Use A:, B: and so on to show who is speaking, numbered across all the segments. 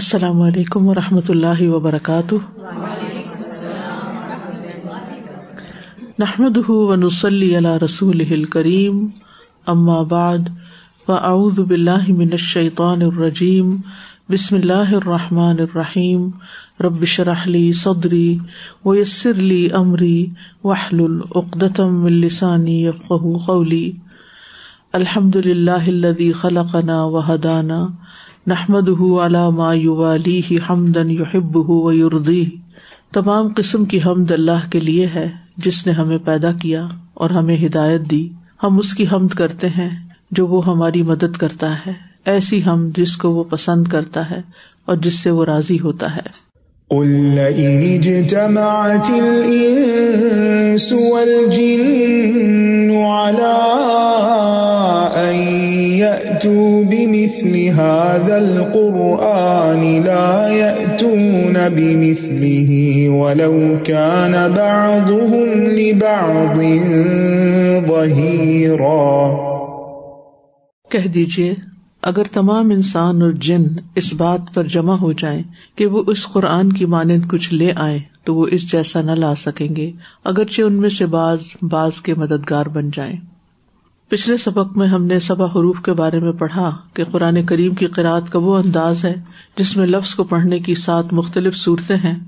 A: السلام علیکم و رحمۃ اللہ وبرکاتہ۔ نحمد ونسلی علی رسول کریم ام بعد و باللہ من الشیطان الرجیم، بسم اللہ الرحمٰن الرحیم۔ ربش رحلی صدری و یسر علی عمری وحل العقدم السانی قولی۔ الحمد للہ خلقنا و حدانہ نحمد علامہ والی ہمدن یحب و یوردی تمام قسم کی حمد اللہ کے لیے ہے جس نے ہمیں پیدا کیا اور ہمیں ہدایت دی۔ ہم اس کی حمد کرتے ہیں جو وہ ہماری مدد کرتا ہے۔ ایسی ہم جس کو وہ پسند کرتا ہے اور جس سے وہ راضی ہوتا ہے۔
B: بمثل هذا القرآن لا يأتون بمثله ولو كان بعضهم لبعض ظهيرا۔
A: کہہ دیجیے اگر تمام انسان اور جن اس بات پر جمع ہو جائیں کہ وہ اس قرآن کی مانند کچھ لے آئے تو وہ اس جیسا نہ لا سکیں گے، اگرچہ ان میں سے باز باز کے مددگار بن جائیں۔ پچھلے سبق میں ہم نے سبا حروف کے بارے میں پڑھا کہ قرآن کریم کی قرآد کا وہ انداز ہے جس میں لفظ کو پڑھنے کی سات مختلف صورتیں ہیں۔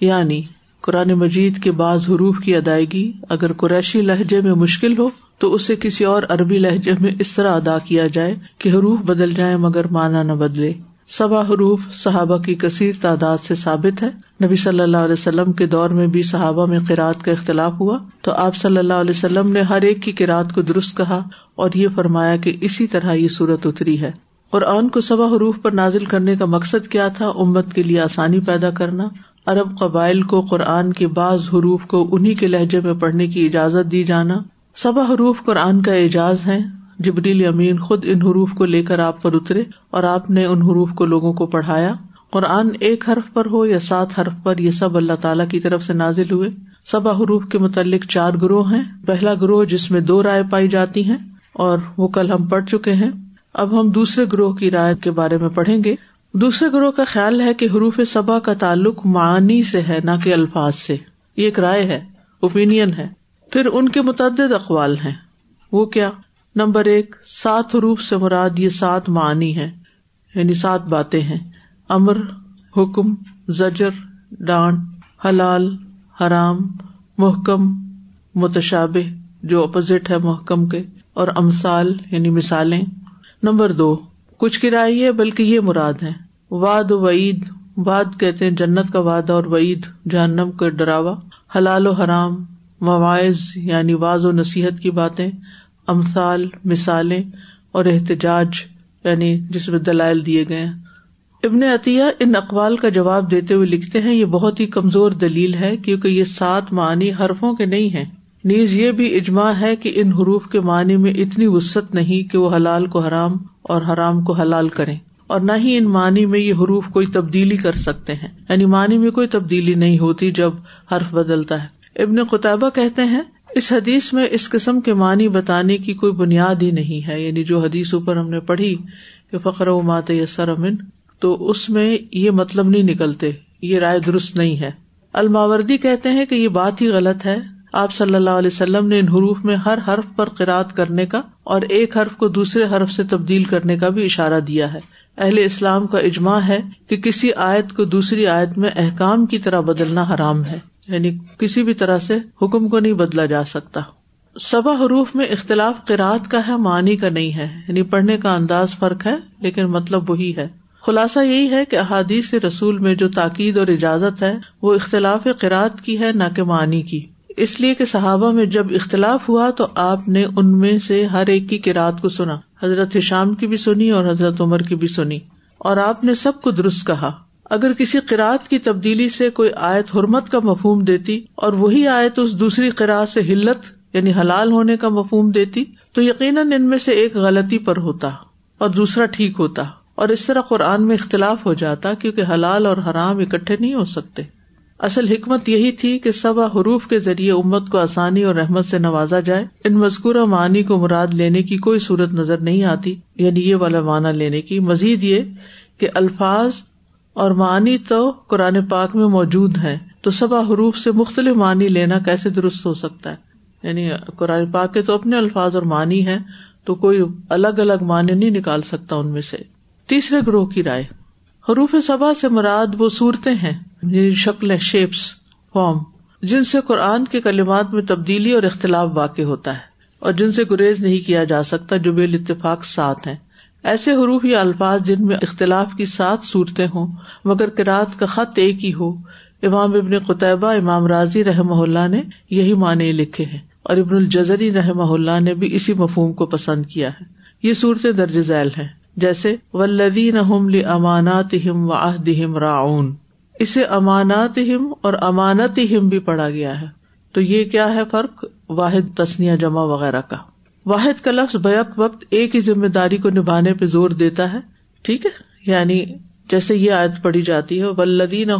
A: یعنی قرآن مجید کے بعض حروف کی ادائیگی اگر قریشی لہجے میں مشکل ہو تو اسے کسی اور عربی لہجے میں اس طرح ادا کیا جائے کہ حروف بدل جائے مگر مانا نہ بدلے۔ سبا حروف صحابہ کی کثیر تعداد سے ثابت ہے۔ نبی صلی اللہ علیہ وسلم کے دور میں بھی صحابہ میں قرآد کا اختلاف ہوا۔ تو آپ صلی اللہ علیہ وسلم نے ہر ایک کی قرآد کو درست کہا اور یہ فرمایا کہ اسی طرح یہ صورت اتری ہے۔ اور آن کو سبا حروف پر نازل کرنے کا مقصد کیا تھا؟ امت کے لیے آسانی پیدا کرنا۔ ارب قبائل کو قرآن کے بعض حروف کو انہیں کے لہجے میں پڑھنے کی اجازت دی جانا۔ سبا حروف قرآن کا اعجاز ہے۔ جبریل امین خود ان حروف کو لے کر آپ پر اترے اور آپ نے ان حروف کو لوگوں کو پڑھایا۔ قرآن ایک حرف پر ہو یا سات حرف پر، یہ سب اللہ تعالیٰ کی طرف سے نازل ہوئے۔ سبا حروف کے متعلق چار گروہ ہیں۔ پہلا گروہ جس میں دو رائے پائی جاتی ہیں اور وہ کل ہم پڑھ چکے ہیں۔ اب ہم دوسرے گروہ کی رائے کے بارے میں پڑھیں گے۔ دوسرے گروہ کا خیال ہے کہ حروف سبا کا تعلق معنی سے ہے، نہ کہ الفاظ سے۔ یہ ایک رائے ہے اوپین ہے۔ پھر ان کے متعدد اقوال ہیں۔ وہ کیا؟ نمبر ایک، سات حروف سے مراد یہ سات معنی ہے یعنی سات باتیں ہیں۔ امر، حکم، زجر، ڈانٹ، حلال، حرام، محکم متشاب جو اپوزٹ ہے محکم کے، اور امسال یعنی مثالیں۔ نمبر دو، کچھ کرائیے بلکہ یہ مراد ہے واد وعید واد کہتے ہیں جنت کا واد اور وعید جہنم کا ڈراوا۔ حلال و حرام مواعظ یعنی واض و نصیحت کی باتیں، امثال، مثالیں اور احتجاج یعنی جس میں دلائل دیے گئے ابن عطیہ ان اقوال کا جواب دیتے ہوئے لکھتے ہیں، یہ بہت ہی کمزور دلیل ہے کیونکہ یہ سات معنی حرفوں کے نہیں ہے نیز یہ بھی اجماع ہے کہ ان حروف کے معنی میں اتنی وسط نہیں کہ وہ حلال کو حرام اور حرام کو حلال کریں۔ اور نہ ہی ان معنی میں یہ حروف کوئی تبدیلی کر سکتے ہیں۔ یعنی معنی میں کوئی تبدیلی نہیں ہوتی جب حرف بدلتا ہے۔ ابن قطبہ کہتے ہیں، اس حدیث میں اس قسم کے معنی بتانے کی کوئی بنیاد ہی نہیں ہے۔ یعنی جو حدیث اوپر ہم نے پڑھی کہ فخر و مات یسر امن تو اس میں یہ مطلب نہیں نکلتے، یہ رائے درست نہیں ہے۔ الماوردی کہتے ہیں کہ یہ بات ہی غلط ہے۔ آپ صلی اللہ علیہ وسلم نے ان حروف میں ہر حرف پر قرآد کرنے کا اور ایک حرف کو دوسرے حرف سے تبدیل کرنے کا بھی اشارہ دیا ہے۔ اہل اسلام کا اجماع ہے کہ کسی آیت کو دوسری آیت میں احکام کی طرح بدلنا حرام ہے۔ یعنی کسی بھی طرح سے حکم کو نہیں بدلا جا سکتا۔ سبا حروف میں اختلاف قرآد کا ہے، معنی کا نہیں ہے۔ یعنی پڑھنے کا انداز فرق ہے، لیکن مطلب وہی ہے۔ خلاصہ یہی ہے کہ احادیث رسول میں جو تاکید اور اجازت ہے، وہ اختلاف قرآد کی ہے، نہ کہ معنی کی۔ اس لیے کہ صحابہ میں جب اختلاف ہوا تو آپ نے ان میں سے ہر ایک کی کراط کو سنا۔ حضرت شام کی بھی سنی اور حضرت عمر کی بھی سنی۔ اور آپ نے سب کو درست کہا۔ اگر کسی قرآت کی تبدیلی سے کوئی آیت حرمت کا مفہوم دیتی اور وہی آیت اس دوسری قرآ سے ہلت یعنی حلال ہونے کا مفہوم دیتی، تو یقیناً ان میں سے ایک غلطی پر ہوتا اور دوسرا ٹھیک ہوتا اور اس طرح قرآن میں اختلاف ہو جاتا کیونکہ حلال اور حرام اکٹھے نہیں ہو سکتے۔ اصل حکمت یہی تھی کہ سبا حروف کے ذریعے امت کو آسانی اور رحمت سے نوازا جائے۔ ان مذکورہ معنی کو مراد لینے کی کوئی صورت نظر نہیں آتی یعنی یہ والا معنی لینے کی مزید یہ کہ الفاظ اور معنی تو قرآن پاک میں موجود ہے تو سبا حروف سے مختلف معنی لینا کیسے درست ہو سکتا ہے؟ یعنی قرآن پاک کے تو اپنے الفاظ اور معنی ہے تو کوئی الگ الگ معنی نہیں نکال سکتا ان میں سے۔ تیسرے گروہ کی رائے۔ حروف سبا سے مراد وہ صورتیں ہیں یعنی شکلیں شیپس فارم جن سے قرآن کے کلمات میں تبدیلی اور اختلاف واقع ہوتا ہے۔ اور جن سے گریز نہیں کیا جا سکتا، جو بے اتفاق ساتھ ہیں۔ ایسے حروف یا الفاظ جن میں اختلاف کی سات صورتیں ہوں، مگر کراط کا خط ایک ہی ہو، امام ابن قطبہ امام راضی رحم اللہ نے یہی معنی لکھے ہیں، اور ابن الجزری رحم اللہ نے بھی اسی مفہوم کو پسند کیا ہے۔ یہ صورتیں درج ذیل ہیں، جیسے ولدین امانات ہم و عہدہم راؤن اسے امانات ہم اور امانت ہم بھی پڑھا گیا ہے۔ تو یہ کیا ہے فرق؟ واحد تسنیا جمع وغیرہ کا۔ واحد کا لفظ بیک وقت ایک ہی ذمہ داری کو نبھانے پہ زور دیتا ہے، ٹھیک ہے؟ یعنی جیسے یہ آیت پڑھی جاتی ہے ولدین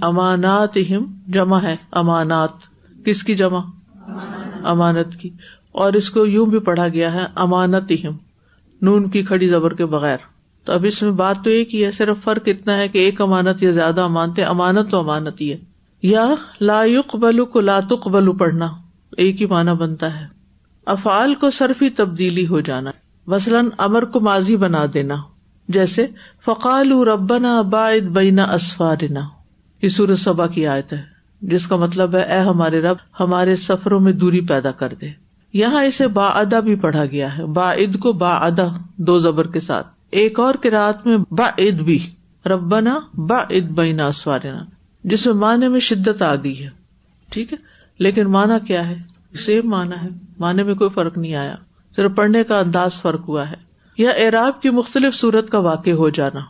A: امانات ہم جمع ہے، امانات۔ کس کی جمع؟ امانت کی۔ اور اس کو یوں بھی پڑھا گیا ہے امانت ہم نون کی کھڑی زبر کے بغیر۔ تو اب اس میں بات تو ایک ہی ہے، صرف فرق اتنا ہے کہ ایک امانت یا زیادہ امانتے امانت تو امانت ہی ہے۔ یا لا بلو کو لاتک بلو پڑھنا۔ ایک ہی معنی بنتا ہے۔ افعال کو صرفی تبدیلی ہو جانا مثلاً امر کو ماضی بنا دینا جیسے فقال ربنا باعد بینا اسفارنا۔ یہ سورج صبا کی آیت ہے، جس کا مطلب ہے، اے ہمارے رب، ہمارے سفروں میں دوری پیدا کر دے۔ یہاں اسے با ادا بھی پڑھا گیا ہے۔ با عد کو با ادا دو زبر کے ساتھ۔ ایک اور رات میں با عد بھی۔ ربنا با عد بینا اسوارنا جس میں معنی میں شدت آ گئی ہے۔ ٹھیک ہے؟ لیکن مانا کیا ہے؟ سیم مانا ہے معنی میں کوئی فرق نہیں آیا۔ صرف پڑھنے کا انداز فرق ہوا ہے۔ یا اعراب کی مختلف صورت کا واقع ہو جانا۔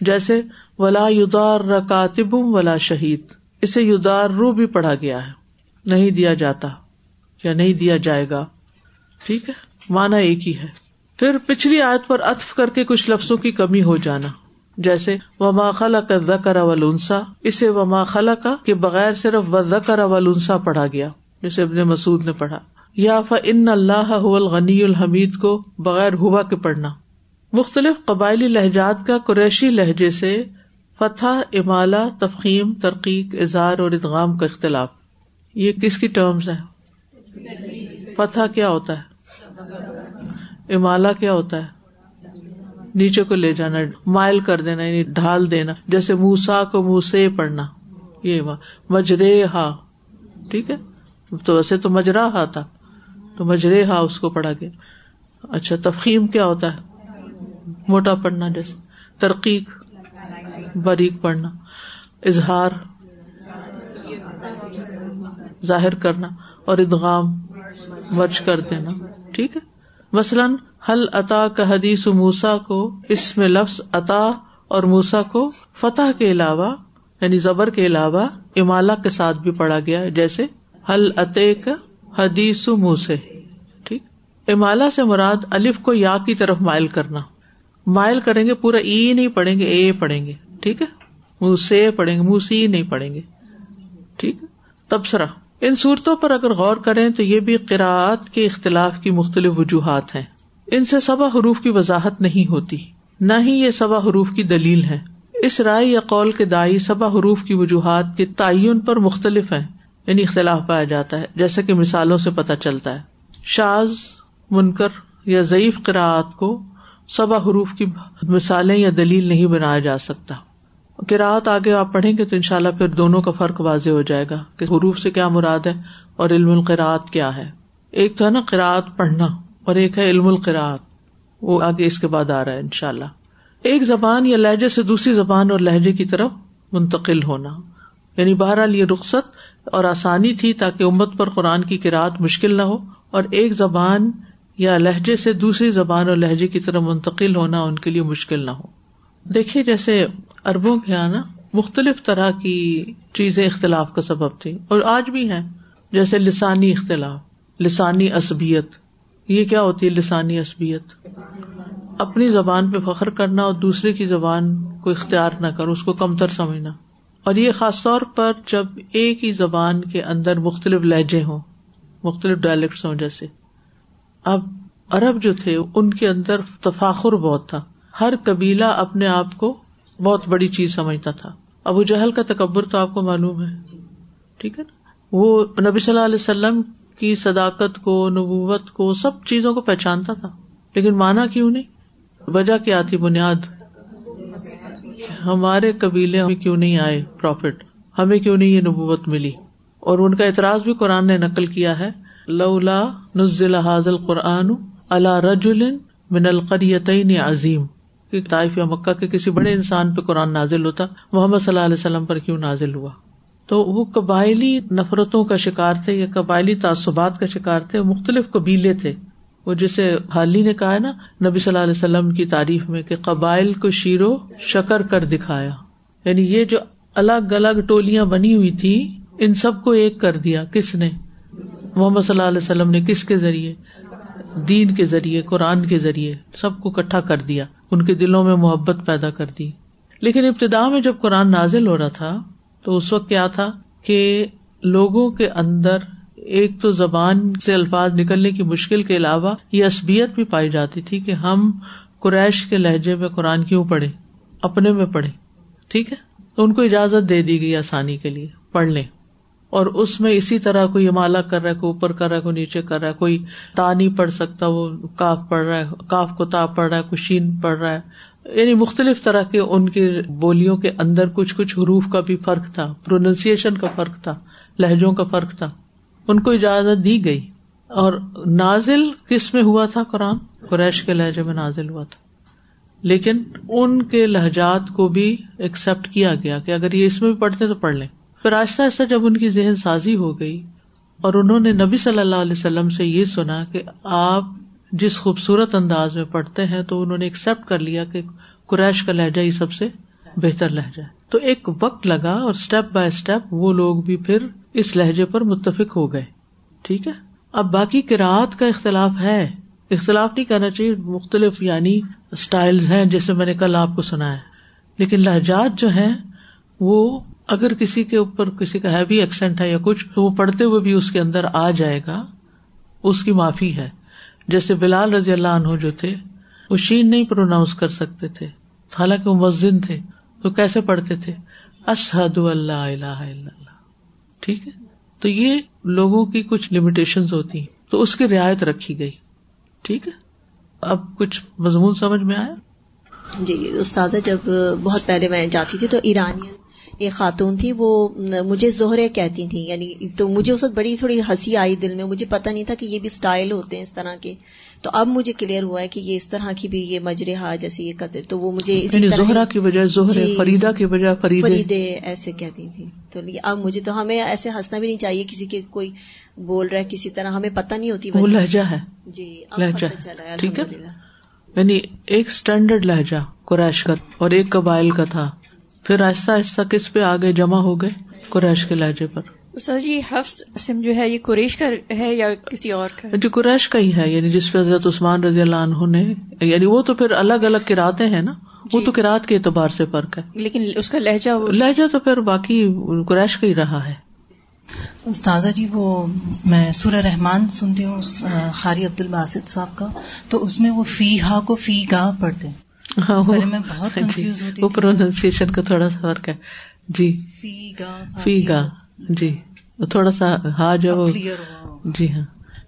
A: جیسے، ولا یدار رکاتب ولا شہید اسے یدار رو بھی پڑھا گیا ہے۔ نہیں دیا جاتا یا نہیں دیا جائے گا۔ ٹھیک ہے، مانا ایک ہی ہے۔ پھر پچھلی آیت پر اتف کر کے کچھ لفظوں کی کمی ہو جانا۔ جیسے، وما خلا کا زکر ولونسا اسے وما خلا کا کے بغیر صرف و زکر ولونسا پڑھا گیا۔ جسے ابن مسعود نے پڑھا۔ یا فن اللہ الغنی الحمید کو بغیر ہوا کے پڑھنا۔ مختلف قبائلی لہجات کا قریشی لہجے سے فتح امالا تفخیم، ترقیق، اظہار اور ادغام کا اختلاف۔ یہ کس کی ٹرمز ہے فتح کیا ہوتا ہے؟ امالا کیا ہوتا ہے؟ نیچے کو لے جانا، مائل کر دینا یعنی ڈھال دینا۔ جیسے موسا کو منہ سے پڑھنا، یہ مجرے ہا۔ ٹھیک ہے؟ تو ویسے تو مجرا ہا تھا۔ تو مجرے ہا اس کو پڑھا گیا۔ اچھا تفخیم کیا ہوتا ہے؟ موٹا پڑھنا جیسے۔ ترقیق، باریک پڑھنا۔ اظہار، ظاہر کرنا۔ اور ادغام مرچ کر دینا۔ ٹھیک ہے؟ مثلاً حل عطا کا حدیث موسا کو، اس میں لفظ عطا اور موسا کو فتح کے علاوہ یعنی زبر کے علاوہ امالا کے ساتھ بھی پڑھا گیا جیسے حل عطے کا حدیث موسے ٹھیک؟ امالا سے مراد الف کو یا کی طرف مائل کرنا۔ مائل کریں گے پورا ای نہیں پڑھیں گے، اے پڑھیں گے۔ ٹھیک ہے؟ منہ سے پڑھیں گے منہ سی نہیں پڑھیں گے۔ ٹھیک تبصرہ۔ ان صورتوں پر اگر غور کریں تو یہ بھی قرآت کے اختلاف کی مختلف وجوہات ہیں۔ ان سے سبا حروف کی وضاحت نہیں ہوتی۔ نہ ہی یہ سبا حروف کی دلیل ہے۔ اس رائے یا قول کے دائی سبا حروف کی وجوہات کے تعین پر مختلف ہیں۔ یعنی اختلاف پایا جاتا ہے، جیسا کہ مثالوں سے پتہ چلتا ہے۔ شاز منکر یا ضعیف قرآت کو سبا حروف کی مثالیں یا دلیل نہیں بنایا جا سکتا۔ کراط آگے آپ پڑھیں گے تو ان شاء اللہ پھر دونوں کا فرق واضح ہو جائے گا کہ حروف سے کیا مراد ہے اور علم القراط کیا ہے۔ ایک تو ہے نا قرآت پڑھنا اور ایک ہے علم القراط وہ آگے اس کے بعد آ رہا ہے ان شاء اللہ ایک زبان یا لہجے سے دوسری زبان اور لہجے کی طرف منتقل ہونا۔ یعنی بہرحال یہ رخصت اور آسانی تھی تاکہ امت پر قرآن کی کراط مشکل نہ ہو اور ایک زبان یا لہجے سے دوسری زبان اور لہجے کی طرف منتقل ہونا ان کے لیے مشکل نہ ہو۔ دیکھیے جیسے اربوں کے یہاں نا مختلف طرح کی چیزیں اختلاف کا سبب تھی اور آج بھی ہیں۔ جیسے لسانی اختلاف، لسانی اسبیت یہ کیا ہوتی ہے لسانی اسبیت اپنی زبان پہ فخر کرنا اور دوسرے کی زبان کو اختیار نہ کر اس کو کمتر سمجھنا۔ اور یہ خاص طور پر جب ایک ہی زبان کے اندر مختلف لہجے ہوں، مختلف ڈائلیکٹس ہوں جیسے۔ اب عرب جو تھے، ان کے اندر تفاخر بہت تھا۔ ہر قبیلہ اپنے آپ کو بہت بڑی چیز سمجھتا تھا۔ ابو جہل کا تکبر تو آپ کو معلوم ہے۔ ٹھیک ہے نا؟ وہ نبی صلی اللہ علیہ وسلم کی صداقت کو، نبوت کو، سب چیزوں کو پہچانتا تھا۔ لیکن مانا کیوں نہیں؟ وجہ کیا تھی؟ بنیاد۔ ہمارے قبیلے ہمیں کیوں نہیں آئے پروفٹ ہمیں کیوں نہیں یہ نبوت ملی؟ اور ان کا اعتراض بھی قرآن نے نقل کیا ہے، لولا نزل حاضل قرآن اللہ رج من القریتین عظیم۔ طائف یا مکہ کے کسی بڑے انسان پہ قرآن نازل ہوتا، محمد صلی اللہ علیہ وسلم پر کیوں نازل ہوا؟ تو وہ قبائلی نفرتوں کا شکار تھے یا قبائلی تعصبات کا شکار تھے، مختلف قبیلے تھے۔ وہ جسے حالی نے کہا نا، نبی صلی اللہ علیہ وسلم کی تعریف میں کہ قبائل کو شیرو شکر کر دکھایا۔ یعنی یہ جو الگ الگ ٹولیاں بنی ہوئی تھی، ان سب کو ایک کر دیا۔ کس نے؟ محمد صلی اللہ علیہ وسلم نے کس کے ذریعے؟ دین کے ذریعے، قرآن کے ذریعے سب کو اکٹھا کر دیا۔ ان کے دلوں میں محبت پیدا کر دی۔ لیکن ابتدا میں جب قرآن نازل ہو رہا تھا، تو اس وقت کیا تھا کہ لوگوں کے اندر ایک تو زبان سے الفاظ نکلنے کی مشکل کے علاوہ یہ اسبیت بھی پائی جاتی تھی کہ ہم قریش کے لہجے میں قرآن کیوں پڑھے اپنے میں پڑھے ٹھیک ہے؟ تو ان کو اجازت دے دی گئی آسانی کے لیے، پڑھ لیں۔ اور اس میں اسی طرح کوئی مالا کر رہا ہے، کوئی اوپر کر رہا ہے، کوئی نیچے کر رہا ہے، کوئی تا نہیں پڑھ سکتا، وہ کاف پڑھ رہا ہے، کاف کو تا پڑھ رہا ہے، کوئی شین پڑھ رہا ہے۔ یعنی مختلف طرح کے ان کی بولیوں کے اندر کچھ کچھ حروف کا بھی فرق تھا، پروننسیشن کا فرق تھا، لہجوں کا فرق تھا۔ ان کو اجازت دی گئی اور نازل کس میں ہوا تھا قرآن؟ قریش کے لہجے میں نازل ہوا تھا۔ لیکن ان کے لہجات کو بھی ایکسپٹ کیا گیا کہ اگر یہ اس میں بھی پڑھتے تو پڑھ لیں۔ پھر آہستہ آہستہ جب ان کی ذہن سازی ہو گئی اور انہوں نے نبی صلی اللہ علیہ وسلم سے یہ سنا کہ آپ جس خوبصورت انداز میں پڑھتے ہیں تو انہوں نے ایکسپٹ کر لیا کہ قریش کا لہجہ ہی سب سے بہتر لہجہ ہے۔ تو ایک وقت لگا اور اسٹیپ بائی اسٹیپ وہ لوگ بھی پھر اس لہجے پر متفق ہو گئے۔ ٹھیک ہے؟ اب باقی کراط کا اختلاف ہے۔ اختلاف نہیں کرنا چاہیے، مختلف یعنی اسٹائل ہیں جیسے میں نے کل آپ کو سنا ہے۔ لیکن لہجات جو ہیں، وہ اگر کسی کے اوپر کسی کا ہیوی ایکسینٹ ہے یا کچھ، تو وہ پڑھتے ہوئے بھی اس کے اندر آ جائے گا۔ اس کی معافی ہے۔ جیسے بلال رضی اللہ عنہ جو تھے، وہ شین نہیں پروناؤنس کر سکتے تھے۔ حالانکہ وہ مسجد تھے، تو کیسے پڑھتے تھے؟ اسحد اللہ اللہ اللہ ٹھیک ہے؟ تو یہ لوگوں کی کچھ لمیٹیشن ہوتی ہیں۔ تو اس کی رعایت رکھی گئی۔ ٹھیک ہے؟ اب کچھ مضمون سمجھ میں آیا؟
C: جی استاد، جب بہت پہلے میں جاتی تھی تو ایرانی ایک خاتون تھی، وہ مجھے زہرے کہتی تھی یعنی تو مجھے اس وقت بڑی تھوڑی ہنسی آئی دل میں، مجھے پتا نہیں تھا کہ یہ بھی اسٹائل ہوتے ہیں اس طرح کے۔ تو اب مجھے کلیئر ہوا ہے کہ یہ اس طرح کی بھی یہ مجرے ہا جیسے یہ قطر تو وہ مجھے
A: یعنی زہرا کی بجائے جی، فریدا کی بجائے
C: فریدے۔ ایسے کہتی تھی۔ تو اب مجھے تو ہمیں ایسے ہنسنا بھی نہیں چاہیے کسی کے کوئی بول رہا ہے کسی طرح ہمیں پتا نہیں ہوتی
A: وہ لہجہ ہے۔
C: جی
A: لہجہ۔ ٹھیک ہے؟ یعنی ایک اسٹینڈرڈ لہجہ قریش کا اور ایک قبائل کا تھا۔ پھر آہستہ آہستہ کس پہ آگے جمع ہو گئے؟ قریش کے لہجے پر۔
D: سر جی حفظ اسم جو ہے یہ قریش کا ہے یا کسی اور کا
A: جی قریش کا ہی ہے یعنی جس پہ حضرت عثمان رضی اللہ عنہ نے یعنی وہ تو پھر الگ الگ کراتے ہیں نا؟ وہ تو کراط کے اعتبار سے فرق ہے۔
D: لیکن اس کا لہجہ
A: لہجہ تو پھر باقی قریش کا ہی رہا ہے۔
E: استاذہ جی وہ میں سورہ رحمان سنتی ہوں خاری عبد الباسط صاحب کا تو اس میں وہ فی ہا کو فی گاہ پڑھتے ہیں۔
A: ہاں بہت جی وہ پروننسیشن کا تھوڑا سا فرق ہے۔ جی۔ فی گا جی تھوڑا سا ہا جو جی ہاں۔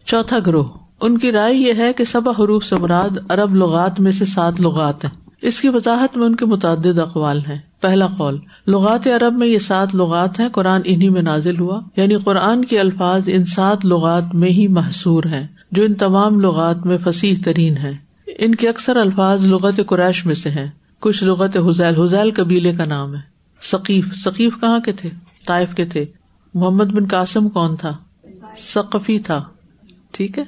A: چوتھا گروہ ان کی رائے یہ ہے کہ سب حروف سے مراد ارب لغات میں سے سات لغات ہیں۔ اس کی وضاحت میں ان کے متعدد اقوال ہیں۔ پہلا قول لغات عرب میں یہ سات لغات ہیں قرآن انہیں میں نازل ہوا۔ یعنی قرآن کے الفاظ ان سات لغات میں ہی محصور ہیں جو ان تمام لغات میں فصیح ترین ہے ان کے اکثر الفاظ لغت قریش میں سے ہیں۔ کچھ لغت حزیل حزیل قبیلے کا نام ہے۔ ثقیف ثقیف کہاں کے تھے؟ طائف کے تھے۔ محمد بن قاسم کون تھا؟ ثقفی تھا، ٹھیک ہے؟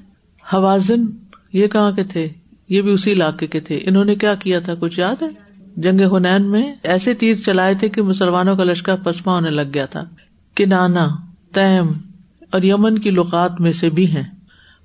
A: حوازن یہ کہاں کے تھے؟ یہ بھی اسی علاقے کے تھے۔ انہوں نے کیا کیا تھا؟ کچھ یاد ہے؟ جنگ ہنین میں ایسے تیر چلائے تھے کہ مسلمانوں کا لشکر پسپا ہونے لگ گیا تھا۔ کنانا، تیم اور یمن کی لغات میں سے بھی ہیں۔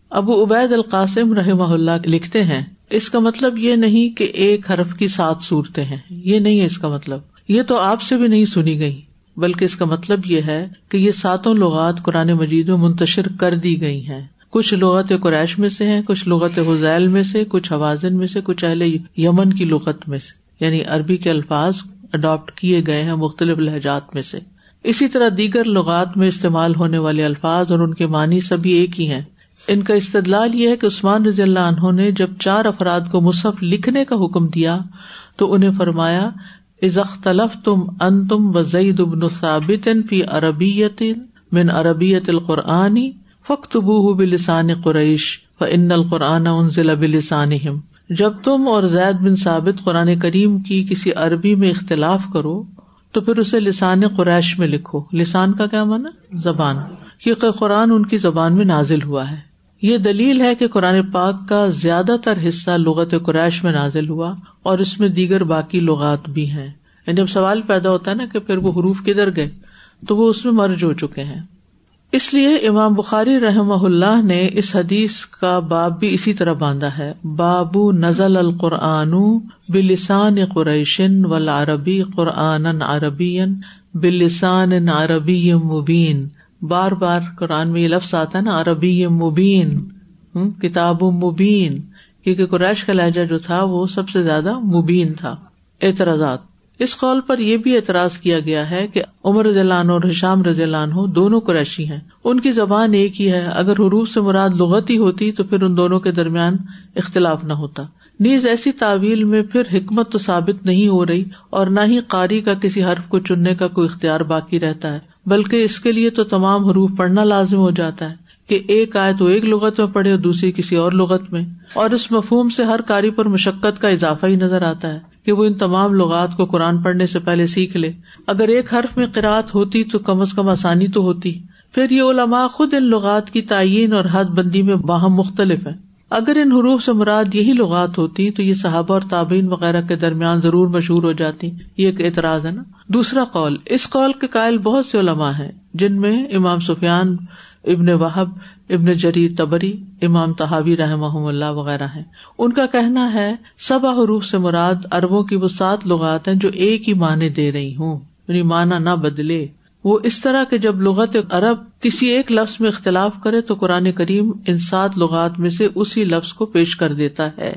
A: ابو عبید القاسم رحم اللہ لکھتے ہیں، اس کا مطلب یہ نہیں کہ ایک حرف کی سات صورتیں ہیں۔ یہ نہیں ہے اس کا مطلب۔ یہ تو آپ سے بھی نہیں سنی گئی۔ بلکہ اس کا مطلب یہ ہے کہ یہ ساتوں لغات قرآن مجید میں منتشر کر دی گئی ہیں۔ کچھ لغت قریش میں سے ہیں، کچھ لغت حزیل میں سے، کچھ حوازن میں سے، کچھ اہل یمن کی لغت میں سے۔ یعنی عربی کے الفاظ اڈاپٹ کیے گئے ہیں مختلف لہجات میں سے۔ اسی طرح دیگر لغات میں استعمال ہونے والے الفاظ اور ان کے معنی سبھی ایک ہی ہیں۔ ان کا استدلال یہ ہے کہ عثمان رضی اللہ عنہ نے جب چار افراد کو مصحف لکھنے کا حکم دیا تو انہیں فرمایا ازختلف تم ان تم و زعید ابن ثابت فی عربیت من عربیت القرآنی فخت بو بلسان قریش و ان القرآن انزل بلسان جب تم اور زید بن ثابت قرآن کریم کی کسی عربی میں اختلاف کرو، تو پھر اسے لسان قریش میں لکھو۔ لسان کا کیا مانا زبان۔ کیونکہ قرآن ان کی زبان میں نازل ہوا ہے۔ یہ دلیل ہے کہ قرآن پاک کا زیادہ تر حصہ لغت قریش میں نازل ہوا اور اس میں دیگر باقی لغات بھی ہیں۔ یعنی جب سوال پیدا ہوتا ہے نا کہ پھر وہ حروف کدھر گئے، تو وہ اس میں مرج ہو چکے ہیں۔ اس لیے امام بخاری رحم اللہ نے اس حدیث کا باب بھی اسی طرح باندھا ہے۔ بابو نزل القرآن بلسان قریشن ولابی قرآن عربی بلسان عربی مبین۔ بار بار قرآن میں یہ لفظ آتا ہے نا، عربی مبین کتاب مبین، کیونکہ قریش کا لہجہ جو تھا وہ سب سے زیادہ مبین تھا، اعتراضات۔ اس قول پر یہ بھی اعتراض کیا گیا ہے کہ عمر رضی اللہ عنہ اور حشام رضی اللہ عنہ دونوں قریشی ہیں۔ ان کی زبان ایک ہی ہے، اگر حروف سے مراد لغتی ہوتی تو پھر ان دونوں کے درمیان اختلاف نہ ہوتا۔ نیز ایسی تعویل میں پھر حکمت تو ثابت نہیں ہو رہی اور نہ ہی قاری کا کسی حرف کو چننے کا کوئی اختیار باقی رہتا ہے۔ بلکہ اس کے لیے تو تمام حروف پڑھنا لازم ہو جاتا ہے کہ ایک آئے تو ایک لغت میں پڑھے اور دوسری کسی اور لغت میں۔ اور اس مفہوم سے ہر کاری پر مشقت کا اضافہ ہی نظر آتا ہے کہ وہ ان تمام لغات کو قرآن پڑھنے سے پہلے سیکھ لے۔ اگر ایک حرف میں قرآت ہوتی تو کم از کم آسانی تو ہوتی۔ پھر یہ علماء خود ان لغات کی تعین اور حد بندی میں باہم مختلف ہے اگر ان حروف سے مراد یہی لغات ہوتی تو یہ صحابہ اور تابعین وغیرہ کے درمیان ضرور مشہور ہو جاتی۔ یہ ایک اعتراض ہے نا۔ دوسرا قول، اس قول کے قائل بہت سے علماء ہیں، جن میں امام سفیان، ابن وحب ابن جری تبری، امام تحابی رحم اللہ وغیرہ ہیں۔ ان کا کہنا ہے سب حروف سے مراد اربوں کی وہ سات لغات ہیں جو ایک ہی معنی دے رہی ہوں یعنی مانا نہ بدلے۔ وہ اس طرح کے جب لغت عرب کسی ایک لفظ میں اختلاف کرے تو قرآن کریم ان سات لغات میں سے اسی لفظ کو پیش کر دیتا ہے۔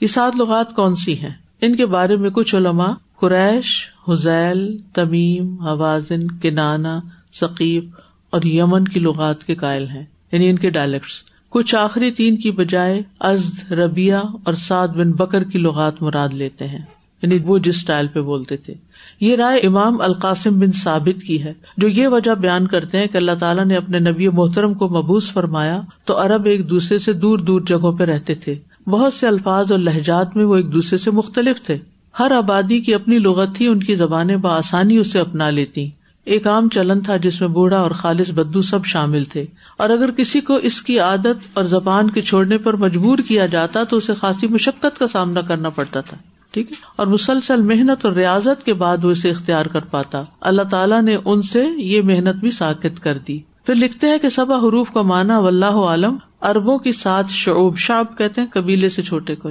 A: یہ سات لغات کون سی ہیں؟ ان کے بارے میں کچھ علماء قریش، حزیل، تمیم، حوازن، کنانا، ثقیف اور یمن کی لغات کے قائل ہیں یعنی ان کے ڈائلیکٹس کچھ آخری تین کی بجائے ازد ربیہ اور سعد بن بکر کی لغات مراد لیتے ہیں۔ یعنی وہ جس اسٹائل پہ بولتے تھے۔ یہ رائے امام القاسم بن ثابت کی ہے، جو یہ وجہ بیان کرتے ہیں کہ اللہ تعالیٰ نے اپنے نبی محترم کو مبوس فرمایا تو ارب ایک دوسرے سے دور دور جگہوں پہ رہتے تھے۔ بہت سے الفاظ اور لہجات میں وہ ایک دوسرے سے مختلف تھے۔ ہر آبادی کی اپنی لغت تھی، ان کی زبانیں بآسانی اسے اپنا لیتی ایک عام چلن تھا جس میں بوڑھا اور خالص بدو سب شامل تھے۔ اور اگر کسی کو اس کی عادت اور زبان کے چھوڑنے پر مجبور کیا جاتا تو اسے خاصی مشقت کا سامنا کرنا پڑتا تھا۔ ٹھیک ہے؟ اور مسلسل محنت اور ریاضت کے بعد وہ اسے اختیار کر پاتا۔ اللہ تعالیٰ نے ان سے یہ محنت بھی ساکت کر دی۔ پھر لکھتے ہیں کہ سبا حروف کا مانا اللہ عالم اربوں کی سات شعب شعب کہتے ہیں، قبیلے سے چھوٹے کو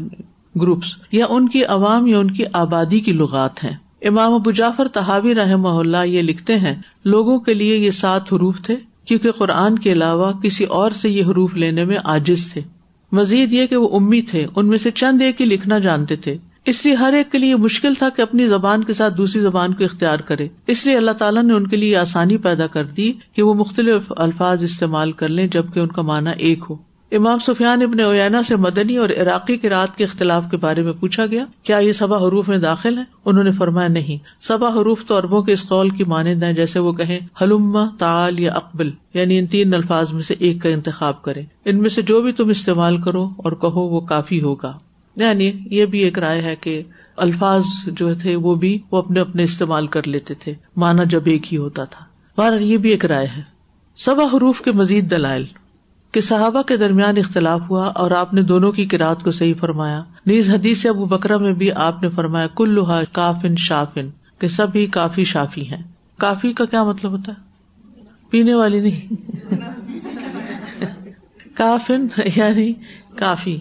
A: گروپس یا ان کی عوام یا ان کی آبادی کی لغات ہیں۔ امام ابو جعفر تحابی رحم اللہ یہ لکھتے ہیں، لوگوں کے لیے یہ سات حروف تھے، کیونکہ قرآن کے علاوہ کسی اور سے یہ حروف لینے میں عاجز تھے۔ مزید یہ کہ وہ امی تھے، ان میں سے چند ایک ہی لکھنا جانتے تھے۔ اس لیے ہر ایک کے لیے مشکل تھا کہ اپنی زبان کے ساتھ دوسری زبان کو اختیار کرے۔ اس لیے اللہ تعالیٰ نے ان کے لیے آسانی پیدا کر دی کہ وہ مختلف الفاظ استعمال کر لیں جبکہ ان کا معنی ایک ہو۔ امام سفیان ابن اوینا سے مدنی اور عراقی کی رات کے اختلاف کے بارے میں پوچھا گیا، کیا یہ سبا حروف میں داخل ہے انہوں نے فرمایا نہیں۔ سبا حروف تو اربوں کے اس قول کی مانند ہے جیسے وہ کہیں حلما تال یا اقبل یعنی ان تین الفاظ میں سے ایک کا انتخاب کرے ان میں سے جو بھی تم استعمال کرو اور کہو وہ کافی ہوگا۔ یعنی یہ بھی ایک رائے ہے کہ الفاظ جو تھے وہ بھی وہ اپنے اپنے استعمال کر لیتے تھے مانا جب ایک ہی ہوتا تھا۔ بہر یہ بھی ایک رائے ہے۔ سبا حروف کے مزید دلائل۔ کہ صحابہ کے درمیان اختلاف ہوا اور آپ نے دونوں کی کراط کو صحیح فرمایا۔ نیز حدیث ابو بکرا میں بھی آپ نے فرمایا کل لوہا کافن شافن، کہ سب ہی کافی شافی ہیں۔ کافی کا کیا مطلب ہوتا ہے؟ پینے والی نہیں۔ کافن یعنی کافی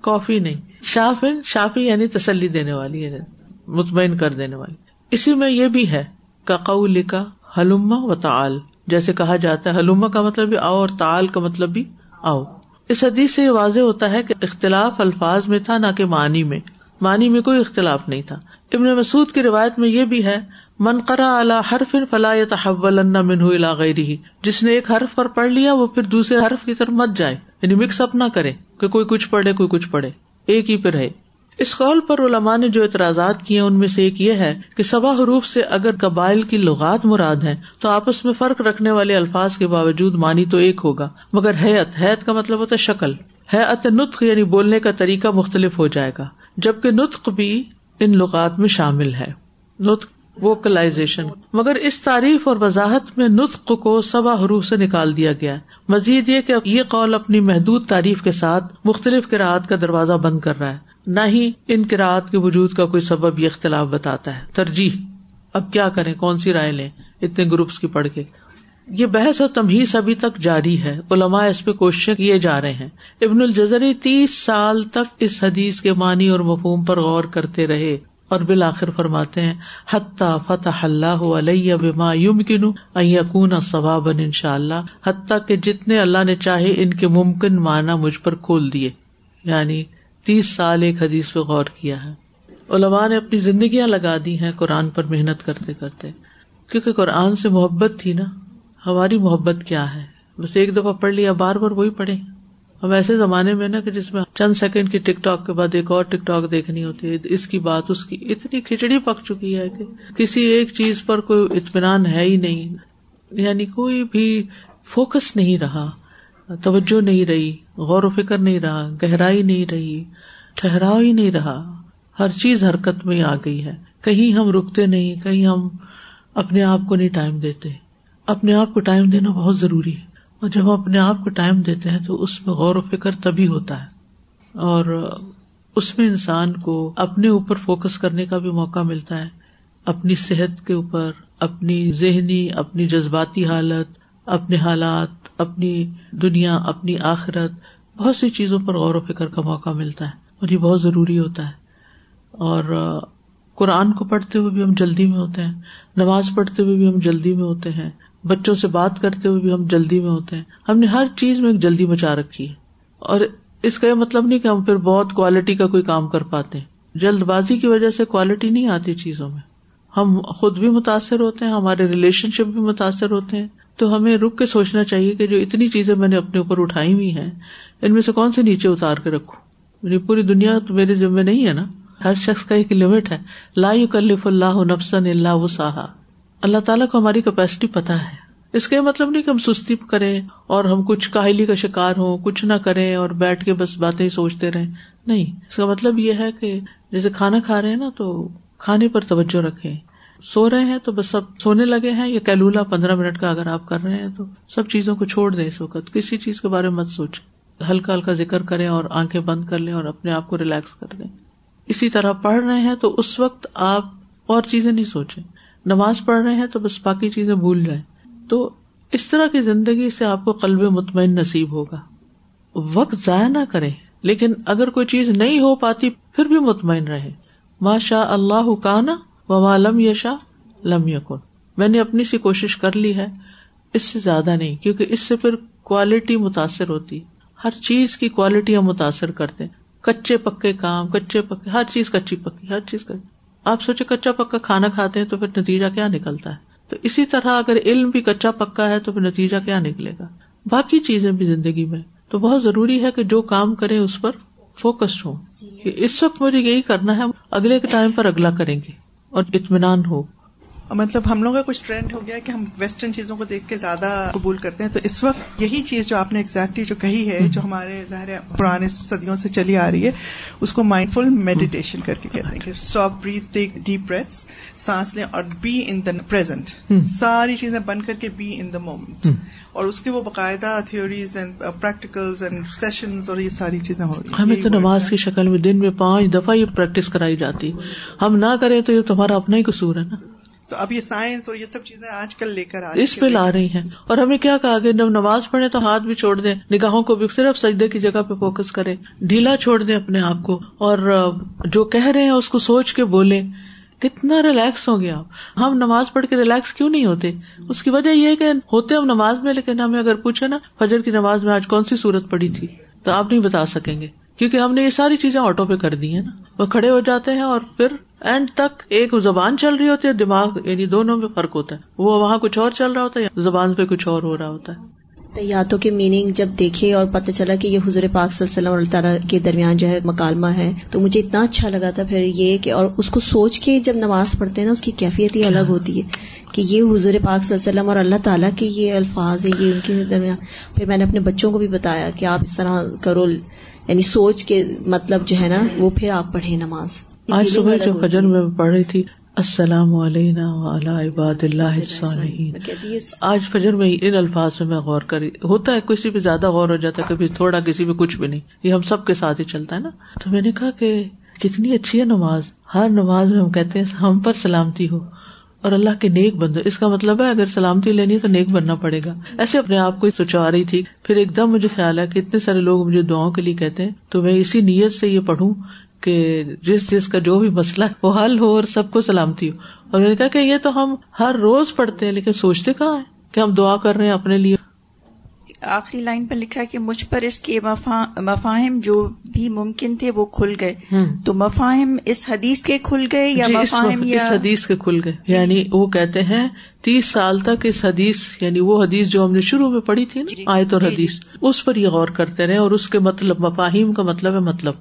A: کافی نہیں۔ شافن شافی یعنی تسلی دینے والی یعنی مطمئن کر دینے والی۔ اسی میں یہ بھی ہے، کا قول کا حلما و تعال۔ جیسے کہا جاتا ہے حلوما کا مطلب بھی آؤ اور تال کا مطلب بھی آؤ۔ اس حدیث سے یہ واضح ہوتا ہے کہ اختلاف الفاظ میں تھا، نہ کہ معنی میں۔ معنی میں کوئی اختلاف نہیں تھا۔ ابن مسعود کی روایت میں یہ بھی ہے منقرا اللہ حرف فلاح تحول من غیری جس نے ایک حرف پر پڑھ لیا، وہ پھر دوسرے حرف کی طرف مت جائے۔ یعنی مکس اپ نہ کرے، کہ کوئی کچھ پڑھے، کوئی کچھ پڑھے۔ ایک ہی پہ رہے اس قول پر علماء نے جو اعتراضات کیے ان میں سے ایک یہ ہے کہ سبا حروف سے اگر قبائل کی لغات مراد ہے، تو آپس میں فرق رکھنے والے الفاظ کے باوجود مانی تو ایک ہوگا۔ مگر حیت حیت کا مطلب ہوتا ہے شکل۔ حیت نطق یعنی بولنے کا طریقہ مختلف ہو جائے گا، جبکہ نطق بھی ان لغات میں شامل ہے۔ نطق ووکلائزیشن مگر اس تعریف اور وضاحت میں نطق کو سبا حروف سے نکال دیا گیا۔ مزید یہ کہ یہ قول اپنی محدود تعریف کے ساتھ مختلف کراط کا دروازہ بند کر رہا ہے۔ نہ ہی ان کراط کے وجود کا کوئی سبب یہ اختلاف بتاتا ہے۔ ترجیح۔ اب کیا کریں؟ کون سی رائے لیں؟ اتنے گروپس کی پڑھ کے۔ یہ بحث و تمہیس ابھی تک جاری ہے۔ علماء اس پہ کوششیں کیے جا رہے ہیں۔ ابن الجزری تیس سال تک اس حدیث کے معنی اور مفہوم پر غور کرتے رہے۔ اور بالآخر فرماتے ہیں، حتیٰ فتح اللہ علیہ بما یمکن یقون ثواب ان شاء اللہ حتیٰ کہ جتنے اللہ نے چاہے ان کے ممکن معنی مجھ پر کھول دیے۔ یعنی تیس سال ایک حدیث پہ غور کیا ہے۔ علماء نے اپنی زندگیاں لگا دی ہیں قرآن پر محنت کرتے کرتے۔ کیونکہ قرآن سے محبت تھی نا، ہماری محبت کیا ہے؟ بس ایک دفعہ پڑھ لیا، بار بار وہی پڑھے ہم ایسے زمانے میں نا کہ جس میں چند سیکنڈ کی ٹک ٹاک کے بعد ایک اور ٹک ٹاک دیکھنی ہوتی ہے، اس کی بات، اس کی اتنی کھچڑی پک چکی ہے کہ کسی ایک چیز پر کوئی اطمینان ہے ہی نہیں۔ یعنی کوئی بھی فوکس نہیں رہا، توجہ نہیں رہی، غور و فکر نہیں رہا، گہرائی نہیں رہی، ٹھہراؤ ہی نہیں رہا۔ ہر چیز حرکت میں آ گئی ہے۔ کہیں ہم رکتے نہیں، کہیں ہم اپنے آپ کو نہیں ٹائم دیتے۔ اپنے آپ کو ٹائم دینا بہت ضروری ہے۔ اور جب ہم اپنے آپ کو ٹائم دیتے ہیں تو اس میں غور و فکر تبھی ہوتا ہے اور اس میں انسان کو اپنے اوپر فوکس کرنے کا بھی موقع ملتا ہے، اپنی صحت کے اوپر، اپنی ذہنی، اپنی جذباتی حالت، اپنے حالات، اپنی دنیا، اپنی آخرت، بہت سی چیزوں پر غور و فکر کا موقع ملتا ہے اور یہ بہت ضروری ہوتا ہے۔ اور قرآن کو پڑھتے ہوئے بھی ہم جلدی میں ہوتے ہیں، نماز پڑھتے ہوئے بھی ہم جلدی میں ہوتے ہیں بچوں سے بات کرتے ہوئے بھی ہم جلدی میں ہوتے ہیں۔ ہم نے ہر چیز میں ایک جلدی مچا رکھی ہے۔ اور اس کا یہ مطلب نہیں کہ ہم پھر بہت کوالٹی کا کوئی کام کر پاتے ہیں۔ جلد بازی کی وجہ سے کوالٹی نہیں آتی چیزوں میں۔ ہم خود بھی متاثر ہوتے ہیں، ہمارے ریلیشن شپ بھی متاثر ہوتے ہیں۔ تو ہمیں رک کے سوچنا چاہیے کہ جو اتنی چیزیں میں نے اپنے اوپر اٹھائی ہوئی ہیں، ان میں سے کون سے نیچے اتار کے رکھوں؟ میری پوری دنیا تو میرے ذمے نہیں ہے نا۔ ہر شخص کا ایک لمٹ ہے۔ لا یو کلف اللہ نفسن اللہ و اللہ تعالیٰ کو ہماری کیپیسٹی پتا ہے۔ اس کا مطلب نہیں کہ ہم سستی کریں اور ہم کچھ کاہلی کا شکار ہوں، کچھ نہ کریں اور بیٹھ کے بس باتیں سوچتے رہیں۔ نہیں، اس کا مطلب یہ ہے کہ جیسے کھانا کھا رہے ہیں نا تو کھانے پر توجہ رکھے سو رہے ہیں تو بس سب سونے لگے ہیں یا کیلولا پندرہ منٹ کا اگر آپ کر رہے ہیں تو سب چیزوں کو چھوڑ دیں اس وقت۔ کسی چیز کے بارے میں مت سوچیں۔ ہلکا ہلکا ذکر کریں اور آنکھیں بند کر لیں اور اپنے آپ کو ریلیکس کر دیں۔ اسی طرح پڑھ رہے ہیں تو اس وقت آپ اور چیزیں نہیں سوچیں۔ نماز پڑھ رہے ہیں تو بس باقی چیزیں بھول جائیں۔ تو اس طرح کی زندگی سے آپ کو قلب مطمئن نصیب ہوگا۔ وقت ضائع نہ کرے لیکن اگر کوئی چیز نہیں ہو پاتی، پھر بھی مطمئن رہے ماں شاہ اللہ کانا و لم یشا لم یقن میں نے اپنی سی کوشش کر لی ہے، اس سے زیادہ نہیں، کیونکہ اس سے پھر کوالٹی متاثر ہوتی۔ ہر چیز کی کوالٹی ہم متاثر کرتے کچے پکے کام، کچے پکے، ہر چیز کچی پکی، ہر چیز آپ سوچے کچا پکا کھانا کھاتے ہیں تو پھر نتیجہ کیا نکلتا ہے؟ تو اسی طرح اگر علم بھی کچا پکا ہے تو پھر نتیجہ کیا نکلے گا؟ باقی چیزیں بھی زندگی میں۔ تو بہت ضروری ہے کہ جو کام کرے اس پر فوکسڈ ہو کہ اس وقت مجھے یہی کرنا ہے، اگلے کے ٹائم پر اگلا کریں گے اور اطمینان ہو۔
F: مطلب ہم لوگوں کا کچھ ٹرینڈ ہو گیا کہ ہم ویسٹرن چیزوں کو دیکھ کے زیادہ قبول کرتے ہیں۔ تو اس وقت یہی چیز جو آپ نے ایگزیکٹلی جو کہی ہے جو ہمارے ظاہر پرانے صدیوں سے چلی آ رہی ہے اس کو مائنڈ فل میڈیٹیشن کر کے کہتے ہیں کہ stop breath take deep breath سانس لیں اور بی ان دا پرزینٹ ساری چیزیں بن کر کے بی ان دا مومنٹ اور اس کے وہ باقاعدہ theories and practical and session اور یہ ساری چیزیں ہو رہی
A: ہمیں تو نماز کی شکل میں دن میں پانچ دفعہ یہ پریکٹس کرائی جاتی۔ ہم نہ کریں تو یہ تمہارا اپنا ہی قصور ہے نا۔
F: تو اب یہ سائنس اور یہ سب چیزیں آج کل لے کر
A: اس پہ لا رہی ہیں۔ اور ہمیں کیا کہا گیا؟ جب نماز پڑھے تو ہاتھ بھی چھوڑ دیں۔ نگاہوں کو بھی صرف سجدے کی جگہ پہ فوکس کرے ڈھیلا چھوڑ دیں اپنے آپ کو۔ اور جو کہہ رہے ہیں اس کو سوچ کے بولے کتنا ریلیکس ہو گیا ہم نماز پڑھ کے ریلیکس کیوں نہیں ہوتے؟ اس کی وجہ یہ کہ ہوتے ہم نماز میں، لیکن ہمیں اگر پوچھے نا، فجر کی نماز میں آج کون سی صورت پڑی تھی؟ تو آپ نہیں بتا سکیں گے۔ کیونکہ ہم نے یہ ساری چیزیں آٹو پہ کر دی ہیں نا۔ وہ کھڑے ہو جاتے ہیں اور پھر اینڈ تک ایک زبان چل رہی ہوتی ہے، دماغ یعنی دونوں میں فرق ہوتا ہے۔ وہ وہاں کچھ اور چل رہا ہوتا ہے زبان پہ کچھ اور ہو رہا ہوتا ہے؟
C: یاتوں کے میننگ جب دیکھے اور پتہ چلا کہ یہ حضور پاک صلی اللہ علیہ وسلم اور اللہ تعالیٰ کے درمیان جو ہے مکالمہ ہے، تو مجھے اتنا اچھا لگا تھا پھر یہ کہ اور اس کو سوچ کے جب نماز پڑھتے ہیں نا، اس کی کیفیت ہی الگ ہوتی ہے کہ یہ حضور پاک صلی اللہ علیہ وسلم اور اللہ تعالیٰ کے یہ الفاظ ہیں، یہ ان کے درمیان۔ پھر میں نے اپنے بچوں کو بھی بتایا کہ آپ اس طرح کرو یعنی سوچ کے مطلب جو ہے نا، وہ پھر آپ پڑھیں نماز۔
A: آج صبح جو فجر میں پڑھ رہی تھی السلام علیکم عباد اللہ آج فجر میں ان الفاظ میں غور کری۔ ہوتا ہے کسی پہ زیادہ غور ہو جاتا ہے کبھی تھوڑا کسی پہ کچھ بھی نہیں۔ یہ ہم سب کے ساتھ ہی چلتا ہے نا۔ تو میں نے کہا کہ کتنی اچھی ہے نماز۔ ہر نماز میں ہم کہتے ہیں ہم پر سلامتی ہو۔ اور اللہ کے نیک بندو اس کا مطلب ہے اگر سلامتی لینی ہے تو نیک بننا پڑے گا۔ ایسے اپنے آپ کو سوچا رہی تھی۔ پھر ایک دم مجھے خیال ہے کہ اتنے سارے لوگ مجھے دعاؤں کے لیے کہتے ہیں تو میں اسی نیت سے یہ پڑھوں کہ جس جس کا جو بھی مسئلہ ہے وہ حل ہو اور سب کو سلامتی ہو۔ اور میں نے کہا کہ یہ تو ہم ہر روز پڑھتے ہیں لیکن سوچتے کہاں ہے کہ ہم دعا کر رہے ہیں اپنے لیے۔
D: آخری لائن پر لکھا کہ مجھ پر اس کے مفاہم جو بھی ممکن تھے وہ کھل گئے۔ تو مفاہم اس حدیث کے کھل گئے یا
A: جی
D: مفاہم
A: اس حدیث کے کھل گئے۔ یعنی وہ کہتے ہیں تیس سال تک اس حدیث یعنی وہ حدیث جو ہم نے شروع میں پڑھی تھی نا آیت اور حدیث اس پر یہ غور کرتے رہے اور اس کے مطلب مفاہیم کا مطلب ہے مطلب۔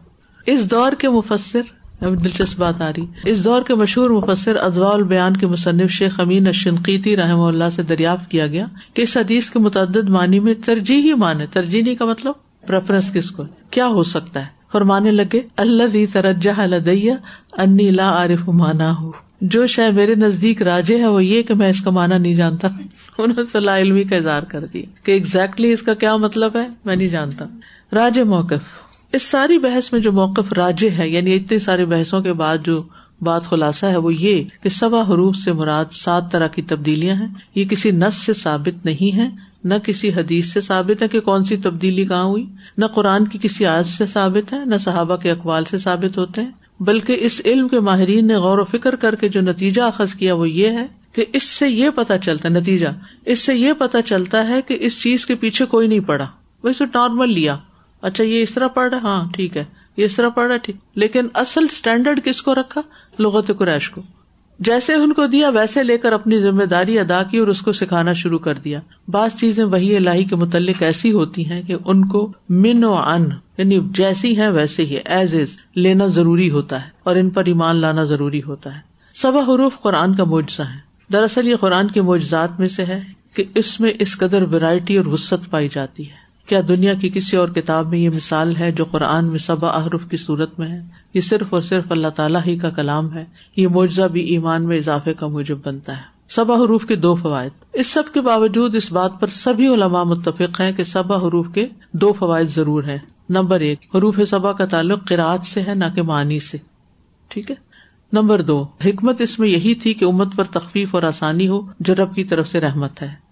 A: اس دور کے مفسر دلچسپ بات آ رہی، اس دور کے مشہور مفسر ادوا البیان کے مصنف شیخ امین اشنقیتی رحم اللہ سے دریافت کیا گیا کہ اس حدیث کے متعدد معنی میں ترجیحی معنی، ترجیحی کا مطلب پریفرنس کس کو کیا ہو سکتا ہے؟ فرمانے لگے اللہ ترجہ لدیہ انی لا عارف مانا ہو جو شاید میرے نزدیک راجے ہے، وہ یہ کہ میں اس کا مانا نہیں جانتا۔ انہوں نے لا علمی کا اظہار کر دیا کہ ایگزیکٹلی اس کا کیا مطلب ہے؟ میں نہیں جانتا۔ راج موقف۔ اس ساری بحث میں جو موقف راجے ہے یعنی اتنے سارے بحثوں کے بعد جو بات خلاصہ ہے، وہ یہ کہ سبا حروف سے مراد سات طرح کی تبدیلیاں ہیں۔ یہ کسی نس سے ثابت نہیں ہے نہ کسی حدیث سے ثابت ہے کہ کون سی تبدیلی کہاں ہوئی، نہ قرآن کی کسی آج سے ثابت ہے نہ صحابہ کے اقوال سے ثابت ہوتے ہیں۔ بلکہ اس علم کے ماہرین نے غور و فکر کر کے جو نتیجہ اخذ کیا وہ یہ ہے کہ اس سے یہ پتا چلتا ہے، نتیجہ، اس سے یہ پتا چلتا ہے کہ اس چیز کے پیچھے کوئی نہیں پڑا۔ ویسے نارمل لیا۔ اچھا یہ اس طرح پڑھ رہا ہاں ٹھیک ہے۔ یہ اس طرح پڑھ رہا ٹھیک۔ لیکن اصل اسٹینڈرڈ کس کو رکھا؟ لغت قریش کو۔ جیسے ان کو دیا، ویسے لے کر اپنی ذمہ داری ادا کی اور اس کو سکھانا شروع کر دیا۔ بعض چیزیں وہی الہی کے متعلق ایسی ہوتی ہیں کہ ان کو من و ان یعنی جیسی ہیں ویسے ہی ایز از لینا ضروری ہوتا ہے اور ان پر ایمان لانا ضروری ہوتا ہے۔ سبا حروف قرآن کا معجزہ ہے۔ دراصل یہ قرآن کے معجزات میں سے ہے کہ اس میں اس قدر ویرائٹی اور وسط پائی جاتی ہے۔ کیا دنیا کی کسی اور کتاب میں یہ مثال ہے جو قرآن میں سبا احرف کی صورت میں ہے؟ یہ صرف اور صرف اللہ تعالیٰ ہی کا کلام ہے۔ یہ معجزہ بھی ایمان میں اضافے کا موجب بنتا ہے۔ سبا حروف کے دو فوائد۔ اس سب کے باوجود اس بات پر سبھی علماء متفق ہیں کہ سبا حروف کے دو فوائد ضرور ہیں۔ نمبر ایک، حروف سبا کا تعلق قرآد سے ہے، نہ کہ معنی سے۔ ٹھیک ہے؟ نمبر دو، حکمت اس میں یہی تھی کہ امت پر تخفیف اور آسانی ہو جو رب کی طرف سے رحمت ہے۔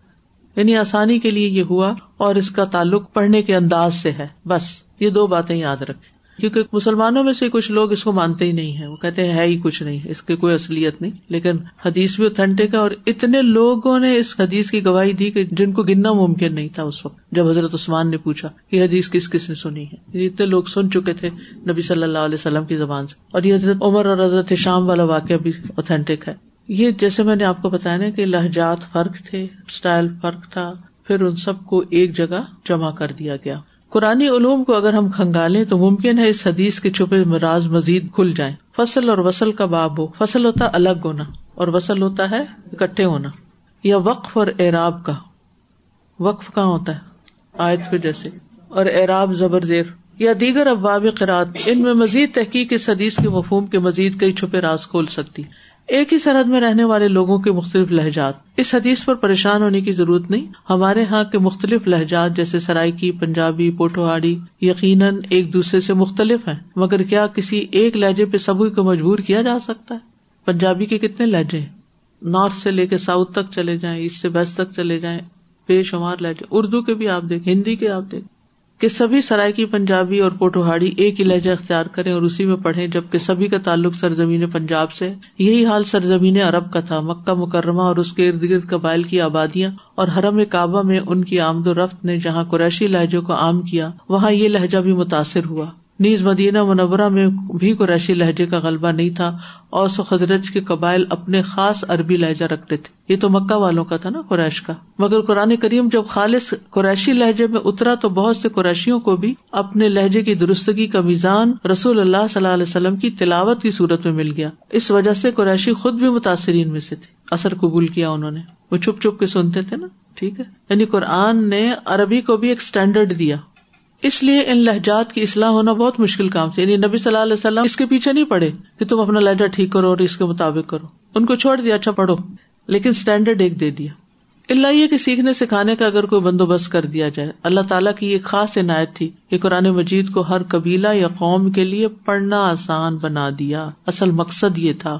A: یعنی آسانی کے لیے یہ ہوا اور اس کا تعلق پڑھنے کے انداز سے ہے۔ بس، یہ دو باتیں یاد رکھے کیونکہ مسلمانوں میں سے کچھ لوگ اس کو مانتے ہی نہیں ہے وہ کہتے ہیں، ہے ہی کچھ نہیں، اس کی کوئی اصلیت نہیں۔ لیکن حدیث بھی اتھینٹک ہے اور اتنے لوگوں نے اس حدیث کی گواہی دی کہ جن کو گننا ممکن نہیں تھا اس وقت۔ جب حضرت عثمان نے پوچھا یہ حدیث کس کس نے سنی ہے یعنی اتنے لوگ سن چکے تھے نبی صلی اللہ علیہ وسلم کی زبان سے۔ اور یہ حضرت عمر اور حضرت شام والا واقعہ بھی اتھینٹک ہے۔ یہ جیسے میں نے آپ کو بتایا نا کہ لہجات فرق تھے اسٹائل فرق تھا، پھر ان سب کو ایک جگہ جمع کر دیا گیا۔ قرآن علوم کو اگر ہم کھنگالیں تو ممکن ہے اس حدیث کے چھپے مراز مزید کھل جائیں۔ فصل اور وصل کا باب ہو۔ فصل ہوتا ہے الگ ہونا اور وصل ہوتا ہے اکٹھے ہونا۔ یا وقف اور اعراب کا۔ وقف کہاں ہوتا ہے؟ آیت پہ جیسے۔ اور اعراب زبر زیر۔ یا دیگر ابواب قرآد ان میں مزید تحقیق اس حدیث کے مفہوم کے مزید کئی چھپے راز کھول سکتی۔ ایک ہی سرحد میں رہنے والے لوگوں کے مختلف لہجات۔ اس حدیث پر پریشان ہونے کی ضرورت نہیں۔ ہمارے یہاں کے مختلف لہجات جیسے سرائکی پنجابی، پوٹوہاڑی یقیناً ایک دوسرے سے مختلف ہیں، مگر کیا کسی ایک لہجے پہ سبھی کو مجبور کیا جا سکتا ہے؟ پنجابی کے کتنے لہجے؟ نارتھ سے لے کے ساؤتھ تک چلے جائیں، ایسٹ سے ویسٹ تک چلے جائیں، بے شمار لہجے۔ اردو کے بھی آپ دیکھ ہندی کے آپ دیکھ کہ سبھی سرائکی پنجابی اور پوٹوہاڑی ایک ہی لہجہ اختیار کریں اور اسی میں پڑھیں، جبکہ سبھی کا تعلق سرزمین پنجاب سے۔ یہی حال سرزمین عرب کا تھا۔ مکہ مکرمہ اور اس کے ارد گرد قبائل کی آبادیاں اور حرم کعبہ میں ان کی آمد و رفت نے جہاں قریشی لہجوں کو عام کیا، وہاں یہ لہجہ بھی متاثر ہوا۔ نیز مدینہ منورہ میں بھی قریشی لہجے کا غلبہ نہیں تھا اوس و خزرج کے قبائل اپنے خاص عربی لہجہ رکھتے تھے۔ یہ تو مکہ والوں کا تھا نا قریش کا۔ مگر قرآن کریم جب خالص قریشی لہجے میں اترا تو بہت سے قریشیوں کو بھی اپنے لہجے کی درستگی کا میزان رسول اللہ صلی اللہ علیہ وسلم کی تلاوت کی صورت میں مل گیا۔ اس وجہ سے قریشی خود بھی متاثرین میں سے تھے۔ اثر قبول کیا انہوں نے۔ وہ چھپ چھپ کے سنتے تھے نا۔ ٹھیک ہے۔ یعنی قرآن نے عربی کو بھی ایک اسٹینڈرڈ دیا۔ اس لیے ان لہجات کی اصلاح ہونا بہت مشکل کام تھا یعنی نبی صلی اللہ علیہ وسلم اس کے پیچھے نہیں پڑے کہ تم اپنا لہجہ ٹھیک کرو اور اس کے مطابق کرو۔ ان کو چھوڑ دیا اچھا پڑھو۔ لیکن اسٹینڈرڈ ایک دے دیا۔ اللہ یہ کہ سیکھنے سکھانے کا اگر کوئی بندوبست کر دیا جائے۔ اللہ تعالیٰ کی ایک خاص عنایت تھی کہ قرآن مجید کو ہر قبیلہ یا قوم کے لیے پڑھنا آسان بنا دیا۔ اصل مقصد یہ تھا۔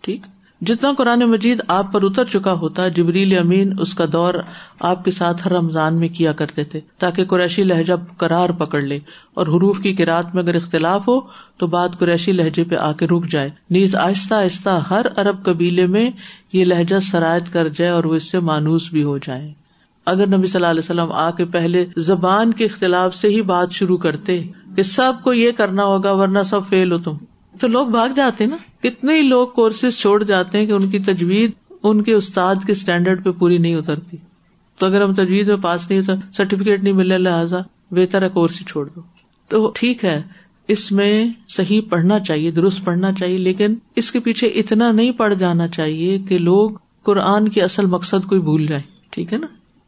A: ٹھیک؟ جتنا قرآن مجید آپ پر اتر چکا ہوتا، جبریل امین اس کا دور آپ کے ساتھ ہر رمضان میں کیا کرتے تھے، تاکہ قریشی لہجہ قرار پکڑ لے۔ اور حروف کی کراط میں اگر اختلاف ہو، تو بات قریشی لہجے پہ آ کے رک جائے۔ نیز آہستہ آہستہ ہر ارب قبیلے میں یہ لہجہ سرایت کر جائے اور وہ اس سے مانوس بھی ہو جائے۔ اگر نبی صلی اللہ علیہ وسلم آ کے پہلے زبان کے اختلاف سے ہی بات شروع کرتے، کہ سب کو یہ کرنا ہوگا ورنہ سب فیل ہو تم۔ تو لوگ بھاگ جاتے نا؟ کتنے ہی لوگ کورسز چھوڑ جاتے ہیں کہ ان کی تجویز ان کے استاد کے اسٹینڈرڈ پہ پوری نہیں اترتی۔ تو اگر ہم تجویز میں پاس نہیں ہوتا سرٹیفکیٹ نہیں ملے، لہٰذا بہتر ہے کورس ہی چھوڑ دو۔ تو ٹھیک ہے، اس میں صحیح پڑھنا چاہیے، درست پڑھنا چاہیے، لیکن اس کے پیچھے اتنا نہیں پڑ جانا چاہیے کہ لوگ قرآن کے اصل مقصد کو بھول جائیں۔ ٹھیک ہے نا؟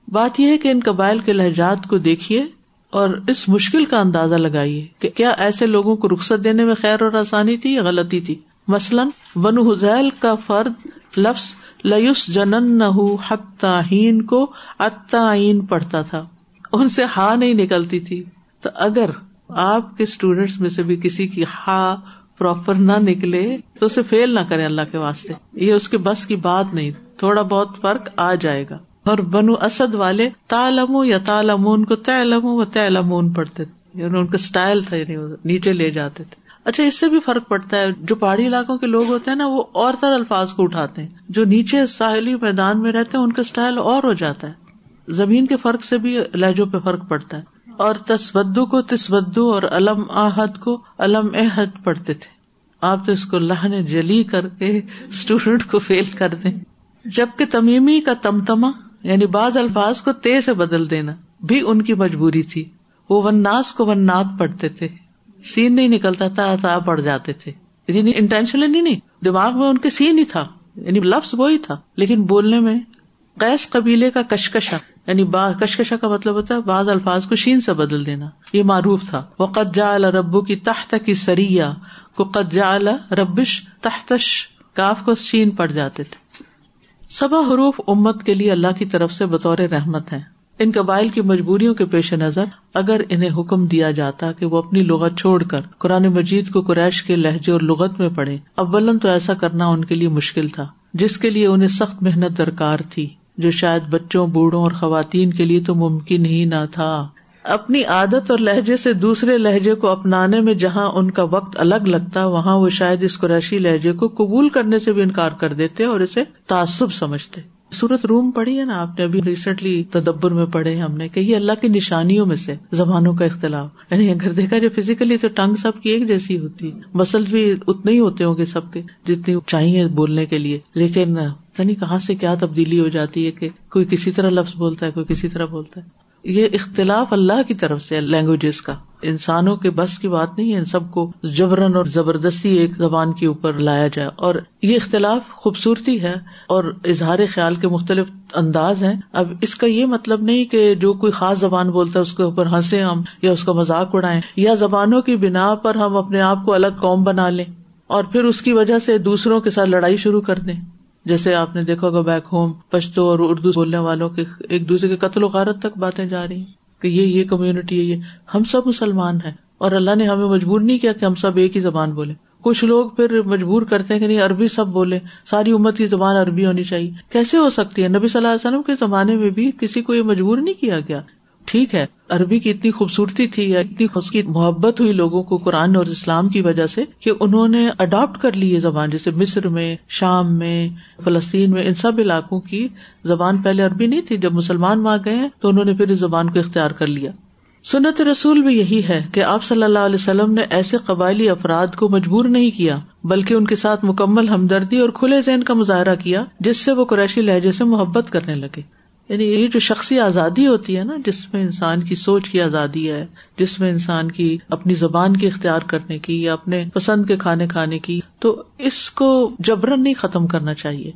A: بات یہ ہے کہ ان قبائل کے لہجات کو دیکھیے اور اس مشکل کا اندازہ لگائیے کہ کیا ایسے لوگوں کو رخصت دینے میں خیر اور آسانی تھی یا غلطی تھی۔ مثلاً بن حزیل کا فرد لفظ لس جنن نہ حتین کو اتعین پڑھتا تھا۔ ان سے ہا نہیں نکلتی تھی۔ تو اگر آپ کے اسٹوڈینٹس میں سے بھی کسی کی ہا پراپر نہ نکلے، تو اسے فیل نہ کرے اللہ کے واسطے۔ یہ اس کے بس کی بات نہیں۔ تھوڑا بہت فرق آ جائے گا۔ اور بنو اسد والے تالم یا تالمون کو تیلم و تیلمون پڑھتے تھے۔ یعنی ان کا اسٹائل تھا یعنی نیچے لے جاتے تھے۔ اچھا اس سے بھی فرق پڑتا ہے۔ جو پہاڑی علاقوں کے لوگ ہوتے ہیں نا، وہ اور تر الفاظ کو اٹھاتے ہیں۔ جو نیچے ساحلی میدان میں رہتے ہیں، ان کا اسٹائل اور ہو جاتا ہے۔ زمین کے فرق سے بھی لہجوں پہ فرق پڑتا ہے۔ اور تسودو کو تسودو اور علم آحد کو علم احد پڑھتے تھے۔ آپ تو اس کو لہنے جلی کر کے اسٹوڈینٹ کو فیل کر دیں۔ جبکہ تمیمی کا تمتما یعنی بعض الفاظ کو تے سے بدل دینا، بھی ان کی مجبوری تھی۔ وہ وناس کو ون نات پڑھتے تھے۔ سین نہیں نکلتا تھا پڑ جاتے تھے۔ یعنی انٹینشنلی نہیں، دماغ میں ان کے سین ہی تھا۔ یعنی لفظ وہی تھا۔ لیکن بولنے میں قیس قبیلے کا کشکشا یعنی کشکشا کا مطلب ہوتا ہے بعض الفاظ کو شین سے بدل دینا۔ یہ معروف تھا۔ وہ قجا ربو کی تحت کی سریا کو قجا ربش تحتش، کاف کو شین پڑ جاتے تھے۔ سبا حروف امت کے لیے اللہ کی طرف سے بطور رحمت ہے ان قبائل کی مجبوریوں کے پیش نظر اگر انہیں حکم دیا جاتا کہ وہ اپنی لغت چھوڑ کر قرآن مجید کو قریش کے لہجے اور لغت میں پڑھے اولن تو ایسا کرنا ان کے لیے مشکل تھا، جس کے لیے انہیں سخت محنت درکار تھی، جو شاید بچوں، بوڑھوں اور خواتین کے لیے تو ممکن ہی نہ تھا۔ اپنی عادت اور لہجے سے دوسرے لہجے کو اپنانے میں جہاں ان کا وقت الگ لگتا، وہاں وہ شاید اس قریشی لہجے کو قبول کرنے سے بھی انکار کر دیتے اور اسے تعصب سمجھتے۔ سورت روم پڑھی ہے نا آپ نے؟ ابھی ریسنٹلی تدبر میں پڑھے ہم نے کہ یہ اللہ کی نشانیوں میں سے زبانوں کا اختلاف۔ یعنی اگر دیکھا جائے فزیکلی تو ٹنگ سب کی ایک جیسی ہوتی مسل بھی اتنے ہی ہوتے ہوں گے سب کے جتنی چاہیے بولنے کے لیے۔ لیکن یعنی کہاں سے کیا تبدیلی ہو جاتی ہے کہ کوئی کسی طرح لفظ بولتا ہے، کوئی کسی طرح بولتا ہے۔ یہ اختلاف اللہ کی طرف سے لینگویجز کا۔ انسانوں کے بس کی بات نہیں ہے، ان سب کو جبرن اور زبردستی ایک زبان کے اوپر لایا جائے۔ اور یہ اختلاف خوبصورتی ہے اور اظہار خیال کے مختلف انداز ہیں۔ اب اس کا یہ مطلب نہیں کہ جو کوئی خاص زبان بولتا ہے، اس کے اوپر ہنسے ہم یا اس کا مذاق اڑائیں، یا زبانوں کی بنا پر ہم اپنے آپ کو الگ قوم بنا لیں اور پھر اس کی وجہ سے دوسروں کے ساتھ لڑائی شروع کر دیں۔ جیسے آپ نے دیکھا بیک ہوم پشتو اور اردو بولنے والوں کے ایک دوسرے کے قتل و غارت تک باتیں جا رہی ہیں۔ کہ یہ یہ کمیونٹی ہے، یہ۔ ہم سب مسلمان ہیں اور اللہ نے ہمیں مجبور نہیں کیا کہ ہم سب ایک ہی زبان بولے کچھ لوگ پھر مجبور کرتے ہیں کہ نہیں، عربی سب بولے ساری امت کی زبان عربی ہونی چاہیے۔ کیسے ہو سکتی ہے؟ نبی صلی اللہ علیہ وسلم کے زمانے میں بھی کسی کو یہ مجبور نہیں کیا گیا۔ ٹھیک ہے، عربی کی اتنی خوبصورتی تھی یا اتنی اس کی محبت ہوئی لوگوں کو قرآن اور اسلام کی وجہ سے کہ انہوں نے اڈاپٹ کر لی یہ زبان، جیسے مصر میں، شام میں، فلسطین میں، ان سب علاقوں کی زبان پہلے عربی نہیں تھی، جب مسلمان وہاں گئے تو انہوں نے پھر اس زبان کو اختیار کر لیا۔ سنت رسول بھی یہی ہے کہ آپ صلی اللہ علیہ وسلم نے ایسے قبائلی افراد کو مجبور نہیں کیا، بلکہ ان کے ساتھ مکمل ہمدردی اور کھلے ذہن کا مظاہرہ کیا، جس سے وہ قریشی لہجے سے محبت کرنے لگے۔ یعنی یہ جو شخصی آزادی ہوتی ہے نا، جس میں انسان کی سوچ کی آزادی ہے، جس میں انسان کی اپنی زبان کی اختیار کرنے کی یا اپنے پسند کے کھانے کھانے کی، تو اس کو جبرن نہیں ختم کرنا چاہیے۔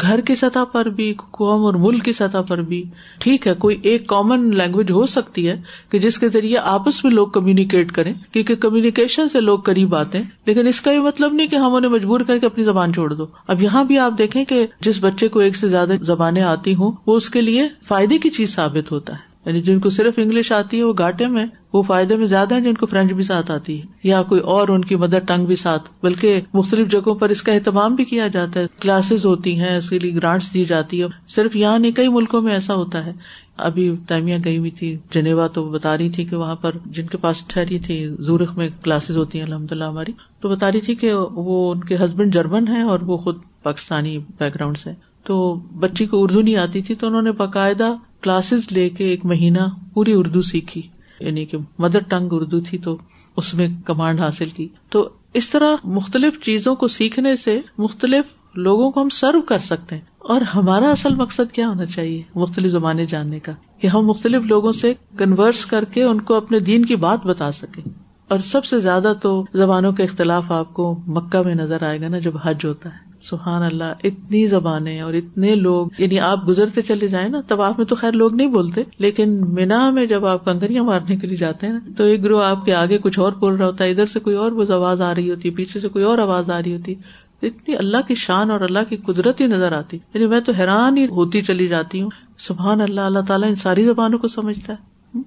A: گھر کی سطح پر بھی، قوم اور ملک کی سطح پر بھی، ٹھیک ہے، کوئی ایک کامن لینگویج ہو سکتی ہے کہ جس کے ذریعے آپس میں لوگ کمیونیکیٹ کریں، کیونکہ کمیونیکیشن سے لوگ قریب آتے ہیں۔ لیکن اس کا یہ مطلب نہیں کہ ہم انہیں مجبور کر کے اپنی زبان چھوڑ دو۔ اب یہاں بھی آپ دیکھیں کہ جس بچے کو ایک سے زیادہ زبانیں آتی ہوں، وہ اس کے لیے فائدے کی چیز ثابت ہوتا ہے۔ یعنی جن کو صرف انگلش آتی ہے وہ گاٹے میں، وہ فائدے میں زیادہ ہیں جن کو فرینچ بھی ساتھ آتی ہے، یا کوئی اور ان کی مدر ٹنگ بھی ساتھ، بلکہ مختلف جگہوں پر اس کا اہتمام بھی کیا جاتا ہے۔ کلاسز ہوتی ہیں، اس کے لیے گرانٹس دی جاتی ہے صرف یہاں نہیں، کئی ملکوں میں ایسا ہوتا ہے۔ ابھی تیمیاں گئی ہوئی تھی، جنیوا تو بتا رہی تھی کہ وہاں پر جن کے پاس ٹھہری تھی، زورخ میں کلاسز ہوتی ہیں الحمد للہ ہماری۔ تو بتا رہی تھی کہ وہ ان کے ہسبینڈ جرمن ہے اور وہ خود پاکستانی بیک گراؤنڈ سے تو بچی کو اردو نہیں آتی تھی، تو انہوں نے باقاعدہ کلاسز لے کے ایک مہینہ پوری اردو سیکھی یعنی کہ مدر ٹنگ اردو تھی تو اس میں کمانڈ حاصل کی۔ تو اس طرح مختلف چیزوں کو سیکھنے سے مختلف لوگوں کو ہم سرو کر سکتے ہیں۔ اور ہمارا اصل مقصد کیا ہونا چاہیے مختلف زبانیں جاننے کا؟ کہ ہم مختلف لوگوں سے کنورس کر کے ان کو اپنے دین کی بات بتا سکیں۔ اور سب سے زیادہ تو زبانوں کے اختلاف آپ کو مکہ میں نظر آئے گا نا جب حج ہوتا ہے۔ سبحان اللہ، اتنی زبانیں اور اتنے لوگ یعنی آپ گزرتے چلے جائیں نا، تب آپ میں تو خیر لوگ نہیں بولتے، لیکن مینا میں جب آپ کنکریاں مارنے کے لیے جاتے ہیں نا، تو ایک گروہ آپ کے آگے کچھ اور بول رہا ہوتا ہے، ادھر سے کوئی اور آواز آ رہی ہوتی ہے پیچھے سے کوئی اور آواز آ رہی ہوتی۔ اتنی اللہ کی شان اور اللہ کی قدرت ہی نظر آتی۔ یعنی میں تو حیران ہی ہوتی چلی جاتی ہوں۔ سبحان اللہ اللہ تعالیٰ ان ساری زبانوں کو سمجھتا ہے۔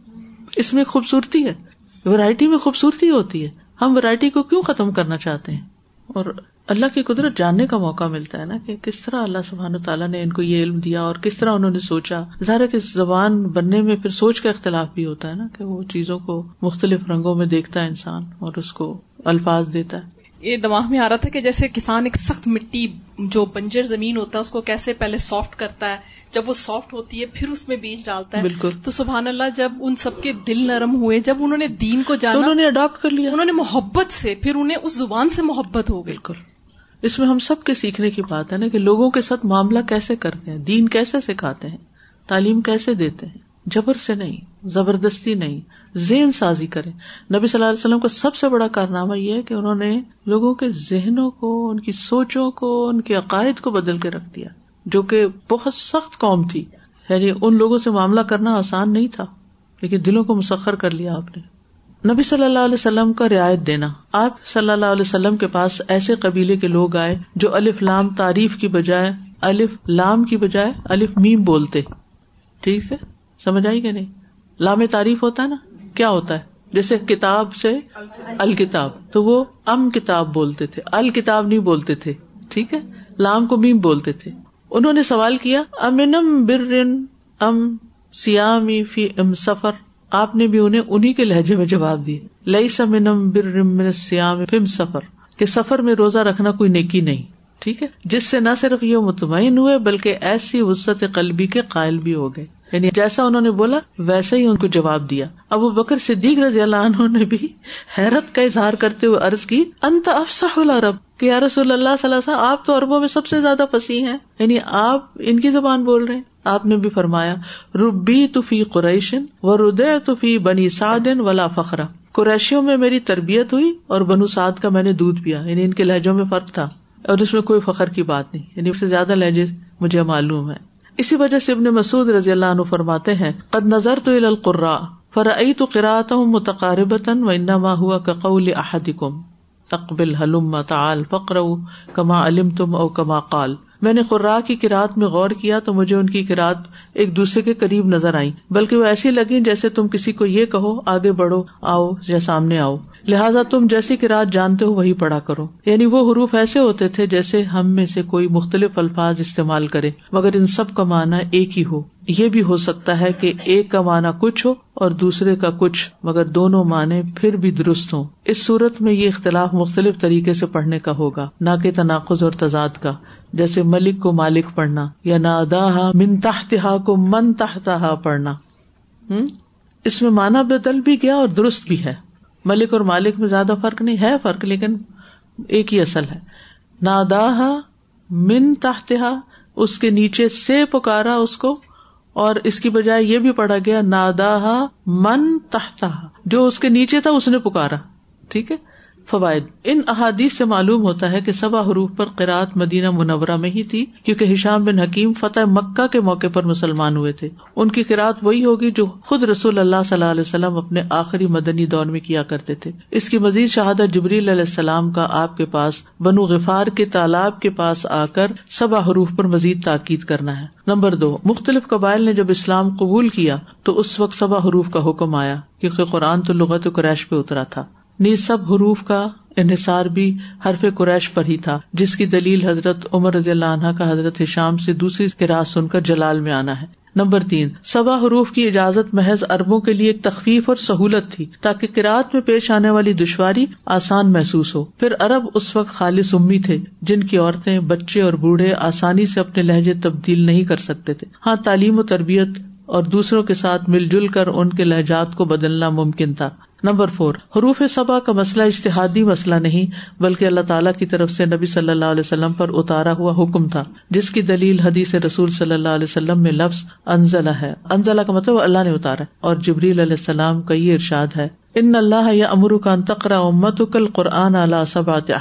A: اس میں خوبصورتی ہے۔ ورائٹی میں خوبصورتی ہوتی ہے۔ ہم ورائٹی کو کیوں ختم کرنا چاہتے ہیں؟ اور اللہ کی قدرت جاننے کا موقع ملتا ہے نا کہ کس طرح اللہ سبحان تعالیٰ نے ان کو یہ علم دیا اور کس طرح انہوں نے سوچا۔ ظاہر کہ زبان بننے میں پھر سوچ کا اختلاف بھی ہوتا ہے نا کہ وہ چیزوں کو مختلف رنگوں میں دیکھتا ہے انسان اور اس کو الفاظ دیتا ہے۔
G: یہ دماغ میں آ رہا تھا کہ جیسے کسان ایک سخت مٹی جو بنجر زمین ہوتا ہے اس کو کیسے پہلے سافٹ کرتا ہے جب وہ سافٹ ہوتی ہے پھر اس میں بیج ڈالتا ہے۔
A: بالکل۔
G: تو سبحان اللہ جب ان سب کے دل نرم ہوئے جب انہوں نے دین کو جانا
A: انہوں نے اڈاپٹ کر لیا۔
G: انہوں نے محبت سے پھر انہیں اس زبان سے محبت ہو
A: بالکل۔ اس میں ہم سب کے سیکھنے کی بات ہے نا کہ لوگوں کے ساتھ معاملہ کیسے کرتے ہیں؟ دین کیسے سکھاتے ہیں؟ تعلیم کیسے دیتے ہیں؟ جبر سے نہیں، زبردستی نہیں، زین سازی کرے نبی صلی اللہ علیہ وسلم کا سب سے بڑا کارنامہ یہ ہے کہ انہوں نے لوگوں کے ذہنوں کو، ان کی سوچوں کو، ان کے عقائد کو بدل کے رکھ دیا، جو کہ بہت سخت قوم تھی۔ یعنی ان لوگوں سے معاملہ کرنا آسان نہیں تھا، لیکن دلوں کو مسخر کر لیا آپ نے۔ نبی صلی اللہ علیہ وسلم کا رعایت دینا۔ آپ صلی اللہ علیہ وسلم کے پاس ایسے قبیلے کے لوگ آئے جو الف لام تعریف کی بجائے الف لام کی بجائے الف میم بولتے۔ ٹھیک ہے؟ سمجھ آئی کہ نہیں؟ لام تعریف ہوتا ہے نا؟ کیا ہوتا ہے؟ جیسے کتاب سے الکتاب، تو وہ ام کتاب بولتے تھے الکتاب نہیں بولتے تھے۔ ٹھیک ہے؟ لام کو میم بولتے تھے۔ انہوں نے سوال کیا، امنم برن ام سیامی فی ام سفر؟ آپ نے بھی انہیں انہیں کے لہجے میں جواب دی۔ لئی سمنم بر سیام فم سفر کہ سفر میں روزہ رکھنا کوئی نیکی نہیں، ٹھیک ہے؟ جس سے نہ صرف یہ مطمئن ہوئے، بلکہ ایسی وسط قلبی کے قائل بھی ہو گئے۔ یعنی جیسا انہوں نے بولا ویسے ہی ان کو جواب دیا۔ ابو بکر صدیق رضی اللہ عنہ نے بھی حیرت کا اظہار کرتے ہوئے عرض کی، انت افسح العرب کہ یا رسول اللہ صلی اللہ علیہ وسلم، آپ تو اربوں میں سب سے زیادہ پسی ہیں۔ یعنی آپ ان کی زبان بول رہے ہیں۔ آپ نے بھی فرمایا ربی فی قریشن و ردے فی بنی سعدن ولا فخرا قریشیوں میں میری تربیت ہوئی اور بنو سعد کا میں نے دودھ پیا۔ یعنی ان کے لہجوں میں فرق تھا اور اس میں کوئی فخر کی بات نہیں۔ یعنی اس سے زیادہ لہجے مجھے معلوم ہے اسی وجہ سے ابن مسعود رضی اللہ عنہ فرماتے ہیں، قد نظر تو القرا فرعی تو قرآت ہوں متقاربتاً و انما ہوا کقول احدکم اقبل حلم تعال فقر کما علم تم او کما قال۔ میں نے قرا کی کراط میں غور کیا تو مجھے ان کی کراط ایک دوسرے کے قریب نظر آئی بلکہ وہ ایسی لگی جیسے تم کسی کو یہ کہو، آگے بڑھو، آؤ یا سامنے آؤ۔ لہٰذا تم جیسی کی رات جانتے ہو وہی پڑھا کرو۔ یعنی وہ حروف ایسے ہوتے تھے جیسے ہم میں سے کوئی مختلف الفاظ استعمال کرے، مگر ان سب کا معنی ایک ہی ہو۔ یہ بھی ہو سکتا ہے کہ ایک کا معنی کچھ ہو اور دوسرے کا کچھ، مگر دونوں معنی پھر بھی درست ہوں۔ اس صورت میں یہ اختلاف مختلف طریقے سے پڑھنے کا ہوگا، نہ کہ تناقض اور تضاد کا۔ جیسے ملک کو مالک پڑھنا، یا نادا من تحتہا کو من تحتہا پڑھنا۔ ہوں اس میں مانا بدل بھی گیا اور درست بھی ہے۔ ملک اور مالک میں زیادہ فرق نہیں، ہے فرق، لیکن ایک ہی اصل ہے۔ نادا من تحتہا، اس کے نیچے سے پکارا اس کو، اور اس کی بجائے یہ بھی پڑھا گیا نادا من تحتہا۔ جو اس کے نیچے تھا، اس نے پکارا۔ ٹھیک ہے؟ فوائد۔ ان احادیث سے معلوم ہوتا ہے کہ سبا حروف پر قرآت مدینہ منورہ میں ہی تھی، کیونکہ ہشام بن حکیم فتح مکہ کے موقع پر مسلمان ہوئے تھے۔ ان کی قرآت وہی ہوگی جو خود رسول اللہ صلی اللہ علیہ وسلم اپنے آخری مدنی دور میں کیا کرتے تھے۔ اس کی مزید شہادت جبریل علیہ السلام کا آپ کے پاس، بنو غفار کے تالاب کے پاس آ کر سبا حروف پر مزید تاکید کرنا ہے۔ نمبر دو، مختلف قبائل نے جب اسلام قبول کیا، تو اس وقت سبا حروف کا حکم آیا، کیونکہ قرآن تو لغت قریش پہ اترا تھا۔ نیز سب حروف کا انحصار بھی حرف قریش پر ہی تھا، جس کی دلیل حضرت عمر رضی اللہ عنہ کا حضرت شام سے دوسری کراط سن کر جلال میں آنا ہے۔ نمبر تین، سبا حروف کی اجازت محض اربوں کے لیے ایک تخفیف اور سہولت تھی، تاکہ کراط میں پیش آنے والی دشواری آسان محسوس ہو۔ پھر ارب اس وقت خالص امی تھے، جن کی عورتیں بچے اور بوڑھے آسانی سے اپنے لہجے تبدیل نہیں کر سکتے تھے۔ ہاں تعلیم و تربیت اور دوسروں کے ساتھ مل جل کر ان کے لہجات کو بدلنا ممکن تھا۔ نمبر فور، حروف صبا کا مسئلہ اشتہادی مسئلہ نہیں، بلکہ اللہ تعالیٰ کی طرف سے نبی صلی اللہ علیہ وسلم پر اتارا ہوا حکم تھا، جس کی دلیل حدیث رسول صلی اللہ علیہ وسلم میں لفظ انزلہ ہے۔ انزلہ کا مطلب اللہ نے اتارا اور جبریل علیہ السلام کا یہ ارشاد ہے، ان اللہ یا امر کا انتقرا امت کل قرآن اللہ سبات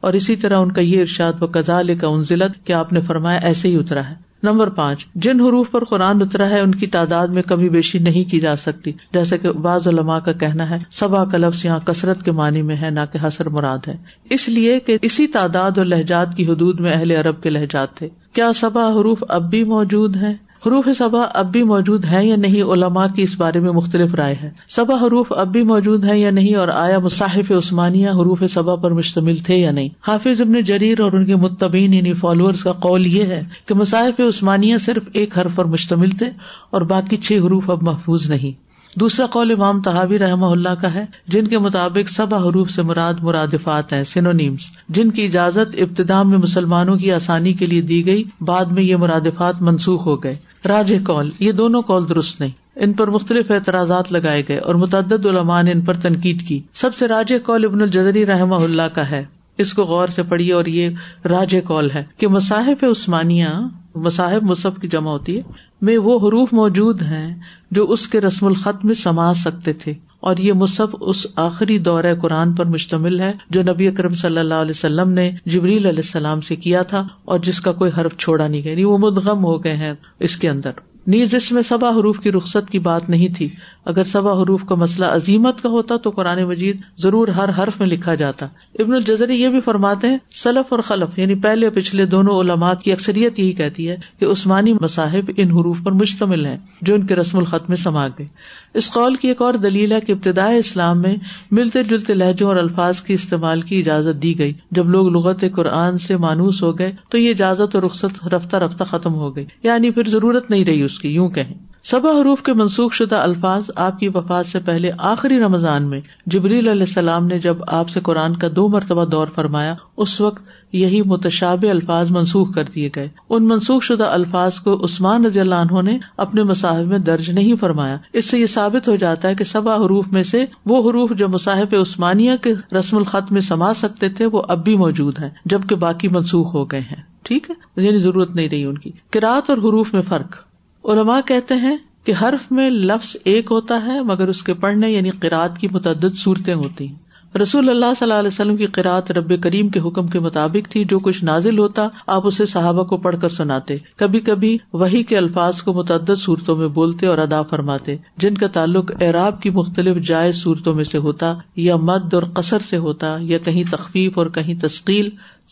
A: اور اسی طرح ان کا یہ ارشاد و کزال کا انزلت کیا آپ نے فرمایا ایسے ہی اترا ہے۔ نمبر پانچ، جن حروف پر قرآن اترا ہے، ان کی تعداد میں کمی بیشی نہیں کی جا سکتی جیسے کہ بعض علماء کا کہنا ہے، سبا کا لفظ یہاں کثرت کے معنی میں ہے، نہ کہ حسر مراد ہے۔ اس لیے کہ اسی تعداد اور لہجات کی حدود میں اہل عرب کے لہجات تھے۔ کیا سبا حروف اب بھی موجود ہیں؟ حروف صبا اب بھی موجود ہیں یا نہیں علماء کی اس بارے میں مختلف رائے ہے۔ صبا حروف اب بھی موجود ہے یا نہیں اور آیا مصاحف عثمانیہ حروف صبا پر مشتمل تھے یا نہیں۔ حافظ ابن جریر اور ان کے متبین یعنی فالوور کا قول یہ ہے کہ مصاحف عثمانیہ صرف ایک حرف پر مشتمل تھے اور باقی چھ حروف اب محفوظ نہیں۔ دوسرا قول امام تحابی رحم اللہ کا ہے، جن کے مطابق سب حروف سے مراد مرادفات ہیں سینونیمس جن کی اجازت ابتدا میں مسلمانوں کی آسانی کے لیے دی گئی، بعد میں یہ مرادفات منسوخ ہو گئے۔ راج کال یہ دونوں کال درست نہیں۔ ان پر مختلف اعتراضات لگائے گئے اور متعدد علماء نے ان پر تنقید کی۔ سب سے راج کال ابن الجری رحمہ اللہ کا ہے۔ اس کو غور سے پڑھیے اور یہ راج کال ہے کہ مصاحف عثمانیہ مصاحب مصحف کی جمع ہوتی ہے۔ میں وہ حروف موجود ہیں جو اس کے رسم الخط میں سما سکتے تھے۔ اور یہ مصحف اس آخری دورہ قرآن پر مشتمل ہے جو نبی اکرم صلی اللہ علیہ وسلم نے جبریل علیہ السلام سے کیا تھا اور جس کا کوئی حرف چھوڑا نہیں گیا یعنی وہ مدغم ہو گئے ہیں اس کے اندر۔ نیز اس میں سبا حروف کی رخصت کی بات نہیں تھی۔ اگر سبا حروف کا مسئلہ عظیمت کا ہوتا تو قرآن مجید ضرور ہر حرف میں لکھا جاتا۔ ابن الجزری یہ بھی فرماتے ہیں، سلف اور خلف یعنی پہلے اور پچھلے دونوں علماء کی اکثریت یہی کہتی ہے کہ عثمانی مصاحب ان حروف پر مشتمل ہیں، جو ان کے رسم الخط میں سما گئے۔ اس قول کی ایک اور دلیل ہے کہ ابتدائے اسلام میں ملتے جلتے لہجوں اور الفاظ کی استعمال کی اجازت دی گئی۔ جب لوگ لغت قرآن سے مانوس ہو گئے تو یہ اجازت اور رخصت رفتہ رفتہ ختم ہو گئی۔ یعنی پھر ضرورت نہیں رہی اس کی یوں کہیں سبا حروف کے منسوخ شدہ الفاظ آپ کی وفات سے پہلے آخری رمضان میں جبریل علیہ السلام نے جب آپ سے قرآن کا دو مرتبہ دور فرمایا، اس وقت یہی متشاب الفاظ منسوخ کر دیے گئے۔ ان منسوخ شدہ الفاظ کو عثمان رضی اللہ عنہ نے اپنے مصاحب میں درج نہیں فرمایا۔ اس سے یہ ثابت ہو جاتا ہے کہ سبا حروف میں سے وہ حروف جو مصاحب عثمانیہ کے رسم الخط میں سما سکتے تھے، وہ اب بھی موجود ہیں، جبکہ باقی منسوخ ہو گئے ہیں۔ ٹھیک ہے؟ یعنی ضرورت نہیں رہی ان کی۔ کراط اور حروف میں فرق۔ علماء کہتے ہیں کہ حرف میں لفظ ایک ہوتا ہے، مگر اس کے پڑھنے یعنی قرآد کی متعدد صورتیں ہوتی ہیں۔ رسول اللہ صلی اللہ علیہ وسلم کی قرآت رب کریم کے حکم کے مطابق تھی، جو کچھ نازل ہوتا، آپ اسے صحابہ کو پڑھ کر سناتے۔ کبھی کبھی وہی کے الفاظ کو متعدد صورتوں میں بولتے اور ادا فرماتے، جن کا تعلق اعراب کی مختلف جائز صورتوں میں سے ہوتا، یا مد اور قصر سے ہوتا، یا کہیں تخفیف اور کہیں تسکیل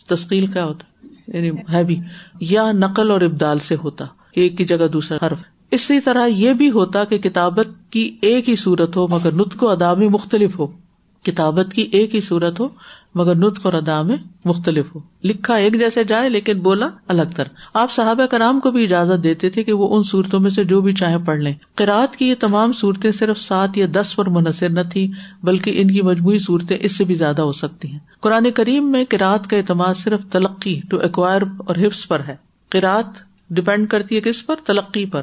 A: تسکیل کیا ہوتا؟ یعنی ہے بھی یا نقل اور ابدال سے ہوتا۔ ایک کی جگہ دوسرا حرف اسی طرح یہ بھی ہوتا کہ کتابت کی ایک ہی صورت ہو مگر نطق و ادا میں مختلف ہو۔ کتابت کی ایک ہی صورت ہو مگر نطق اور ادا میں مختلف ہو۔ لکھا ایک جیسے جائے لیکن بولا الگ تر۔ آپ صحابہ کرام کو بھی اجازت دیتے تھے کہ وہ ان صورتوں میں سے جو بھی چاہے پڑھ لیں۔ قرآد کی یہ تمام صورتیں صرف سات یا دس پر منحصر نہ تھی بلکہ ان کی مجموعی صورتیں اس سے بھی زیادہ ہو سکتی ہیں۔ قرآن کریم میں قرآد کا اعتماد صرف تلقی ٹو ایکوائر اور حفظ پر ہے۔ قرآد ڈپینڈ کرتی ہے کس پر؟ تلقی پر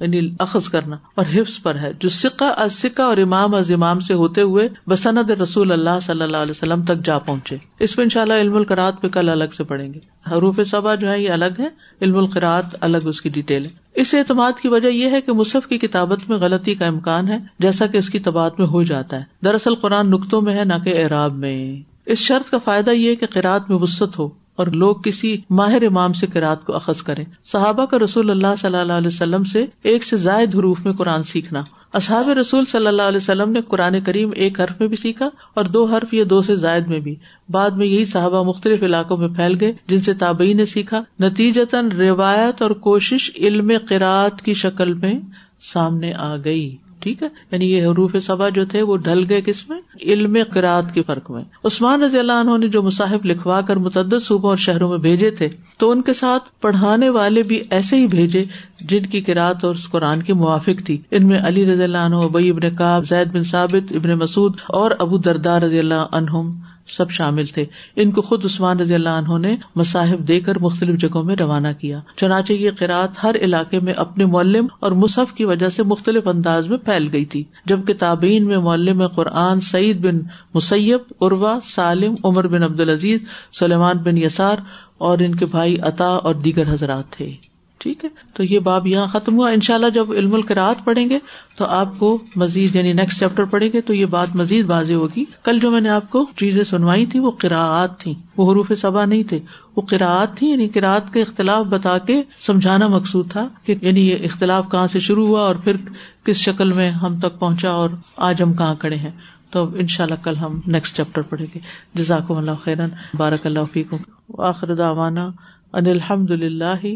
A: یعنی اخذ کرنا، اور حفظ پر ہے۔ جو سکہ از سکہ اور امام از امام سے ہوتے ہوئے بسند رسول اللہ صلی اللہ علیہ وسلم تک جا پہنچے۔ اس میں ان شاء اللہ علم القرات پہ کل الگ سے پڑھیں گے۔ حروف صبا جو ہے یہ الگ ہے علم القرات الگ اس کی ڈیٹیل ہے۔ اس اعتماد کی وجہ یہ ہے کہ مصحف کی کتابت میں غلطی کا امکان ہے، جیسا کہ اس کی تباد میں ہو جاتا ہے۔ دراصل قرآن نقطوں میں ہے، نہ کہ اعراب میں۔ اس شرط کا فائدہ یہ کہ قرآد میں وسط ہو۔ اور لوگ کسی ماہر امام سے قرآد کو اخذ کریں۔ صحابہ کا رسول اللہ صلی اللہ علیہ وسلم سے ایک سے زائد حروف میں قرآن سیکھنا۔ اصحاب رسول صلی اللہ علیہ وسلم نے قرآن کریم ایک حرف میں بھی سیکھا اور دو حرف یا دو سے زائد میں بھی۔ بعد میں یہی صحابہ مختلف علاقوں میں پھیل گئے جن سے تابعی نے سیکھا۔ نتیجتاً روایت اور کوشش علم قرآت کی شکل میں سامنے آ گئی۔ ٹھیک ہے؟ یعنی یہ حروف سبا جو تھے وہ ڈھل گئے کس میں؟ علم قرآد کے فرق میں۔ عثمان رضی اللہ عنہ نے جو مصاحب لکھوا کر متعدد صوبوں اور شہروں میں بھیجے تھے، تو ان کے ساتھ پڑھانے والے بھی ایسے ہی بھیجے جن کی قرآد اور قرآن کی موافق تھی۔ ان میں علی رضی اللہ عنہ ابئی ابن کاب زید بن ثابت، ابن مسعود اور ابو دردار رضی اللہ عنہم۔ سب شامل تھے۔ ان کو خود عثمان رضی اللہ عنہ نے مصاحب دے کر مختلف جگہوں میں روانہ کیا۔ چنانچہ یہ قرآت ہر علاقے میں اپنے معلم اور مصحف کی وجہ سے مختلف انداز میں پھیل گئی تھی جب کتابین میں معلم قرآن سعید بن مسیب عروا سالم، عمر بن عبد العزیز سلیمان بن یسار اور ان کے بھائی عطا اور دیگر حضرات تھے۔ ٹھیک ہے؟ تو یہ باب یہاں ختم ہوا۔ ان شاء اللہ جب علم القرات پڑھیں گے تو آپ کو مزید یعنی نیکسٹ چیپٹر پڑھیں گے تو یہ بات مزید واضح ہوگی۔ کل جو میں نے آپ کو چیزیں سنوائی تھی وہ قراعت تھی وہ حروف صبا نہیں تھے۔ وہ قراعت تھی یعنی قرآت کے اختلاف بتا کے سمجھانا مقصود تھا کہ یعنی یہ اختلاف کہاں سے شروع ہوا اور پھر کس شکل میں ہم تک پہنچا اور آج ہم کہاں کھڑے ہیں۔ تو ان شاء اللہ کل ہم نیکسٹ چیپٹر پڑھیں گے۔ جزاک اللہ خیرن۔ بارک اللہ فیکم۔ آخر داوانا ان الحمد للہ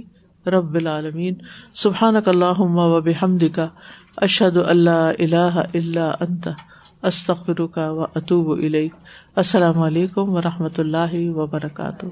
A: رب العالمین سبحان اللہ و بحمد کا اشد اللہ اللہ اللہ انت استخر کا و اطوب السلام علیکم و رحمۃ اللہ وبرکاتہ۔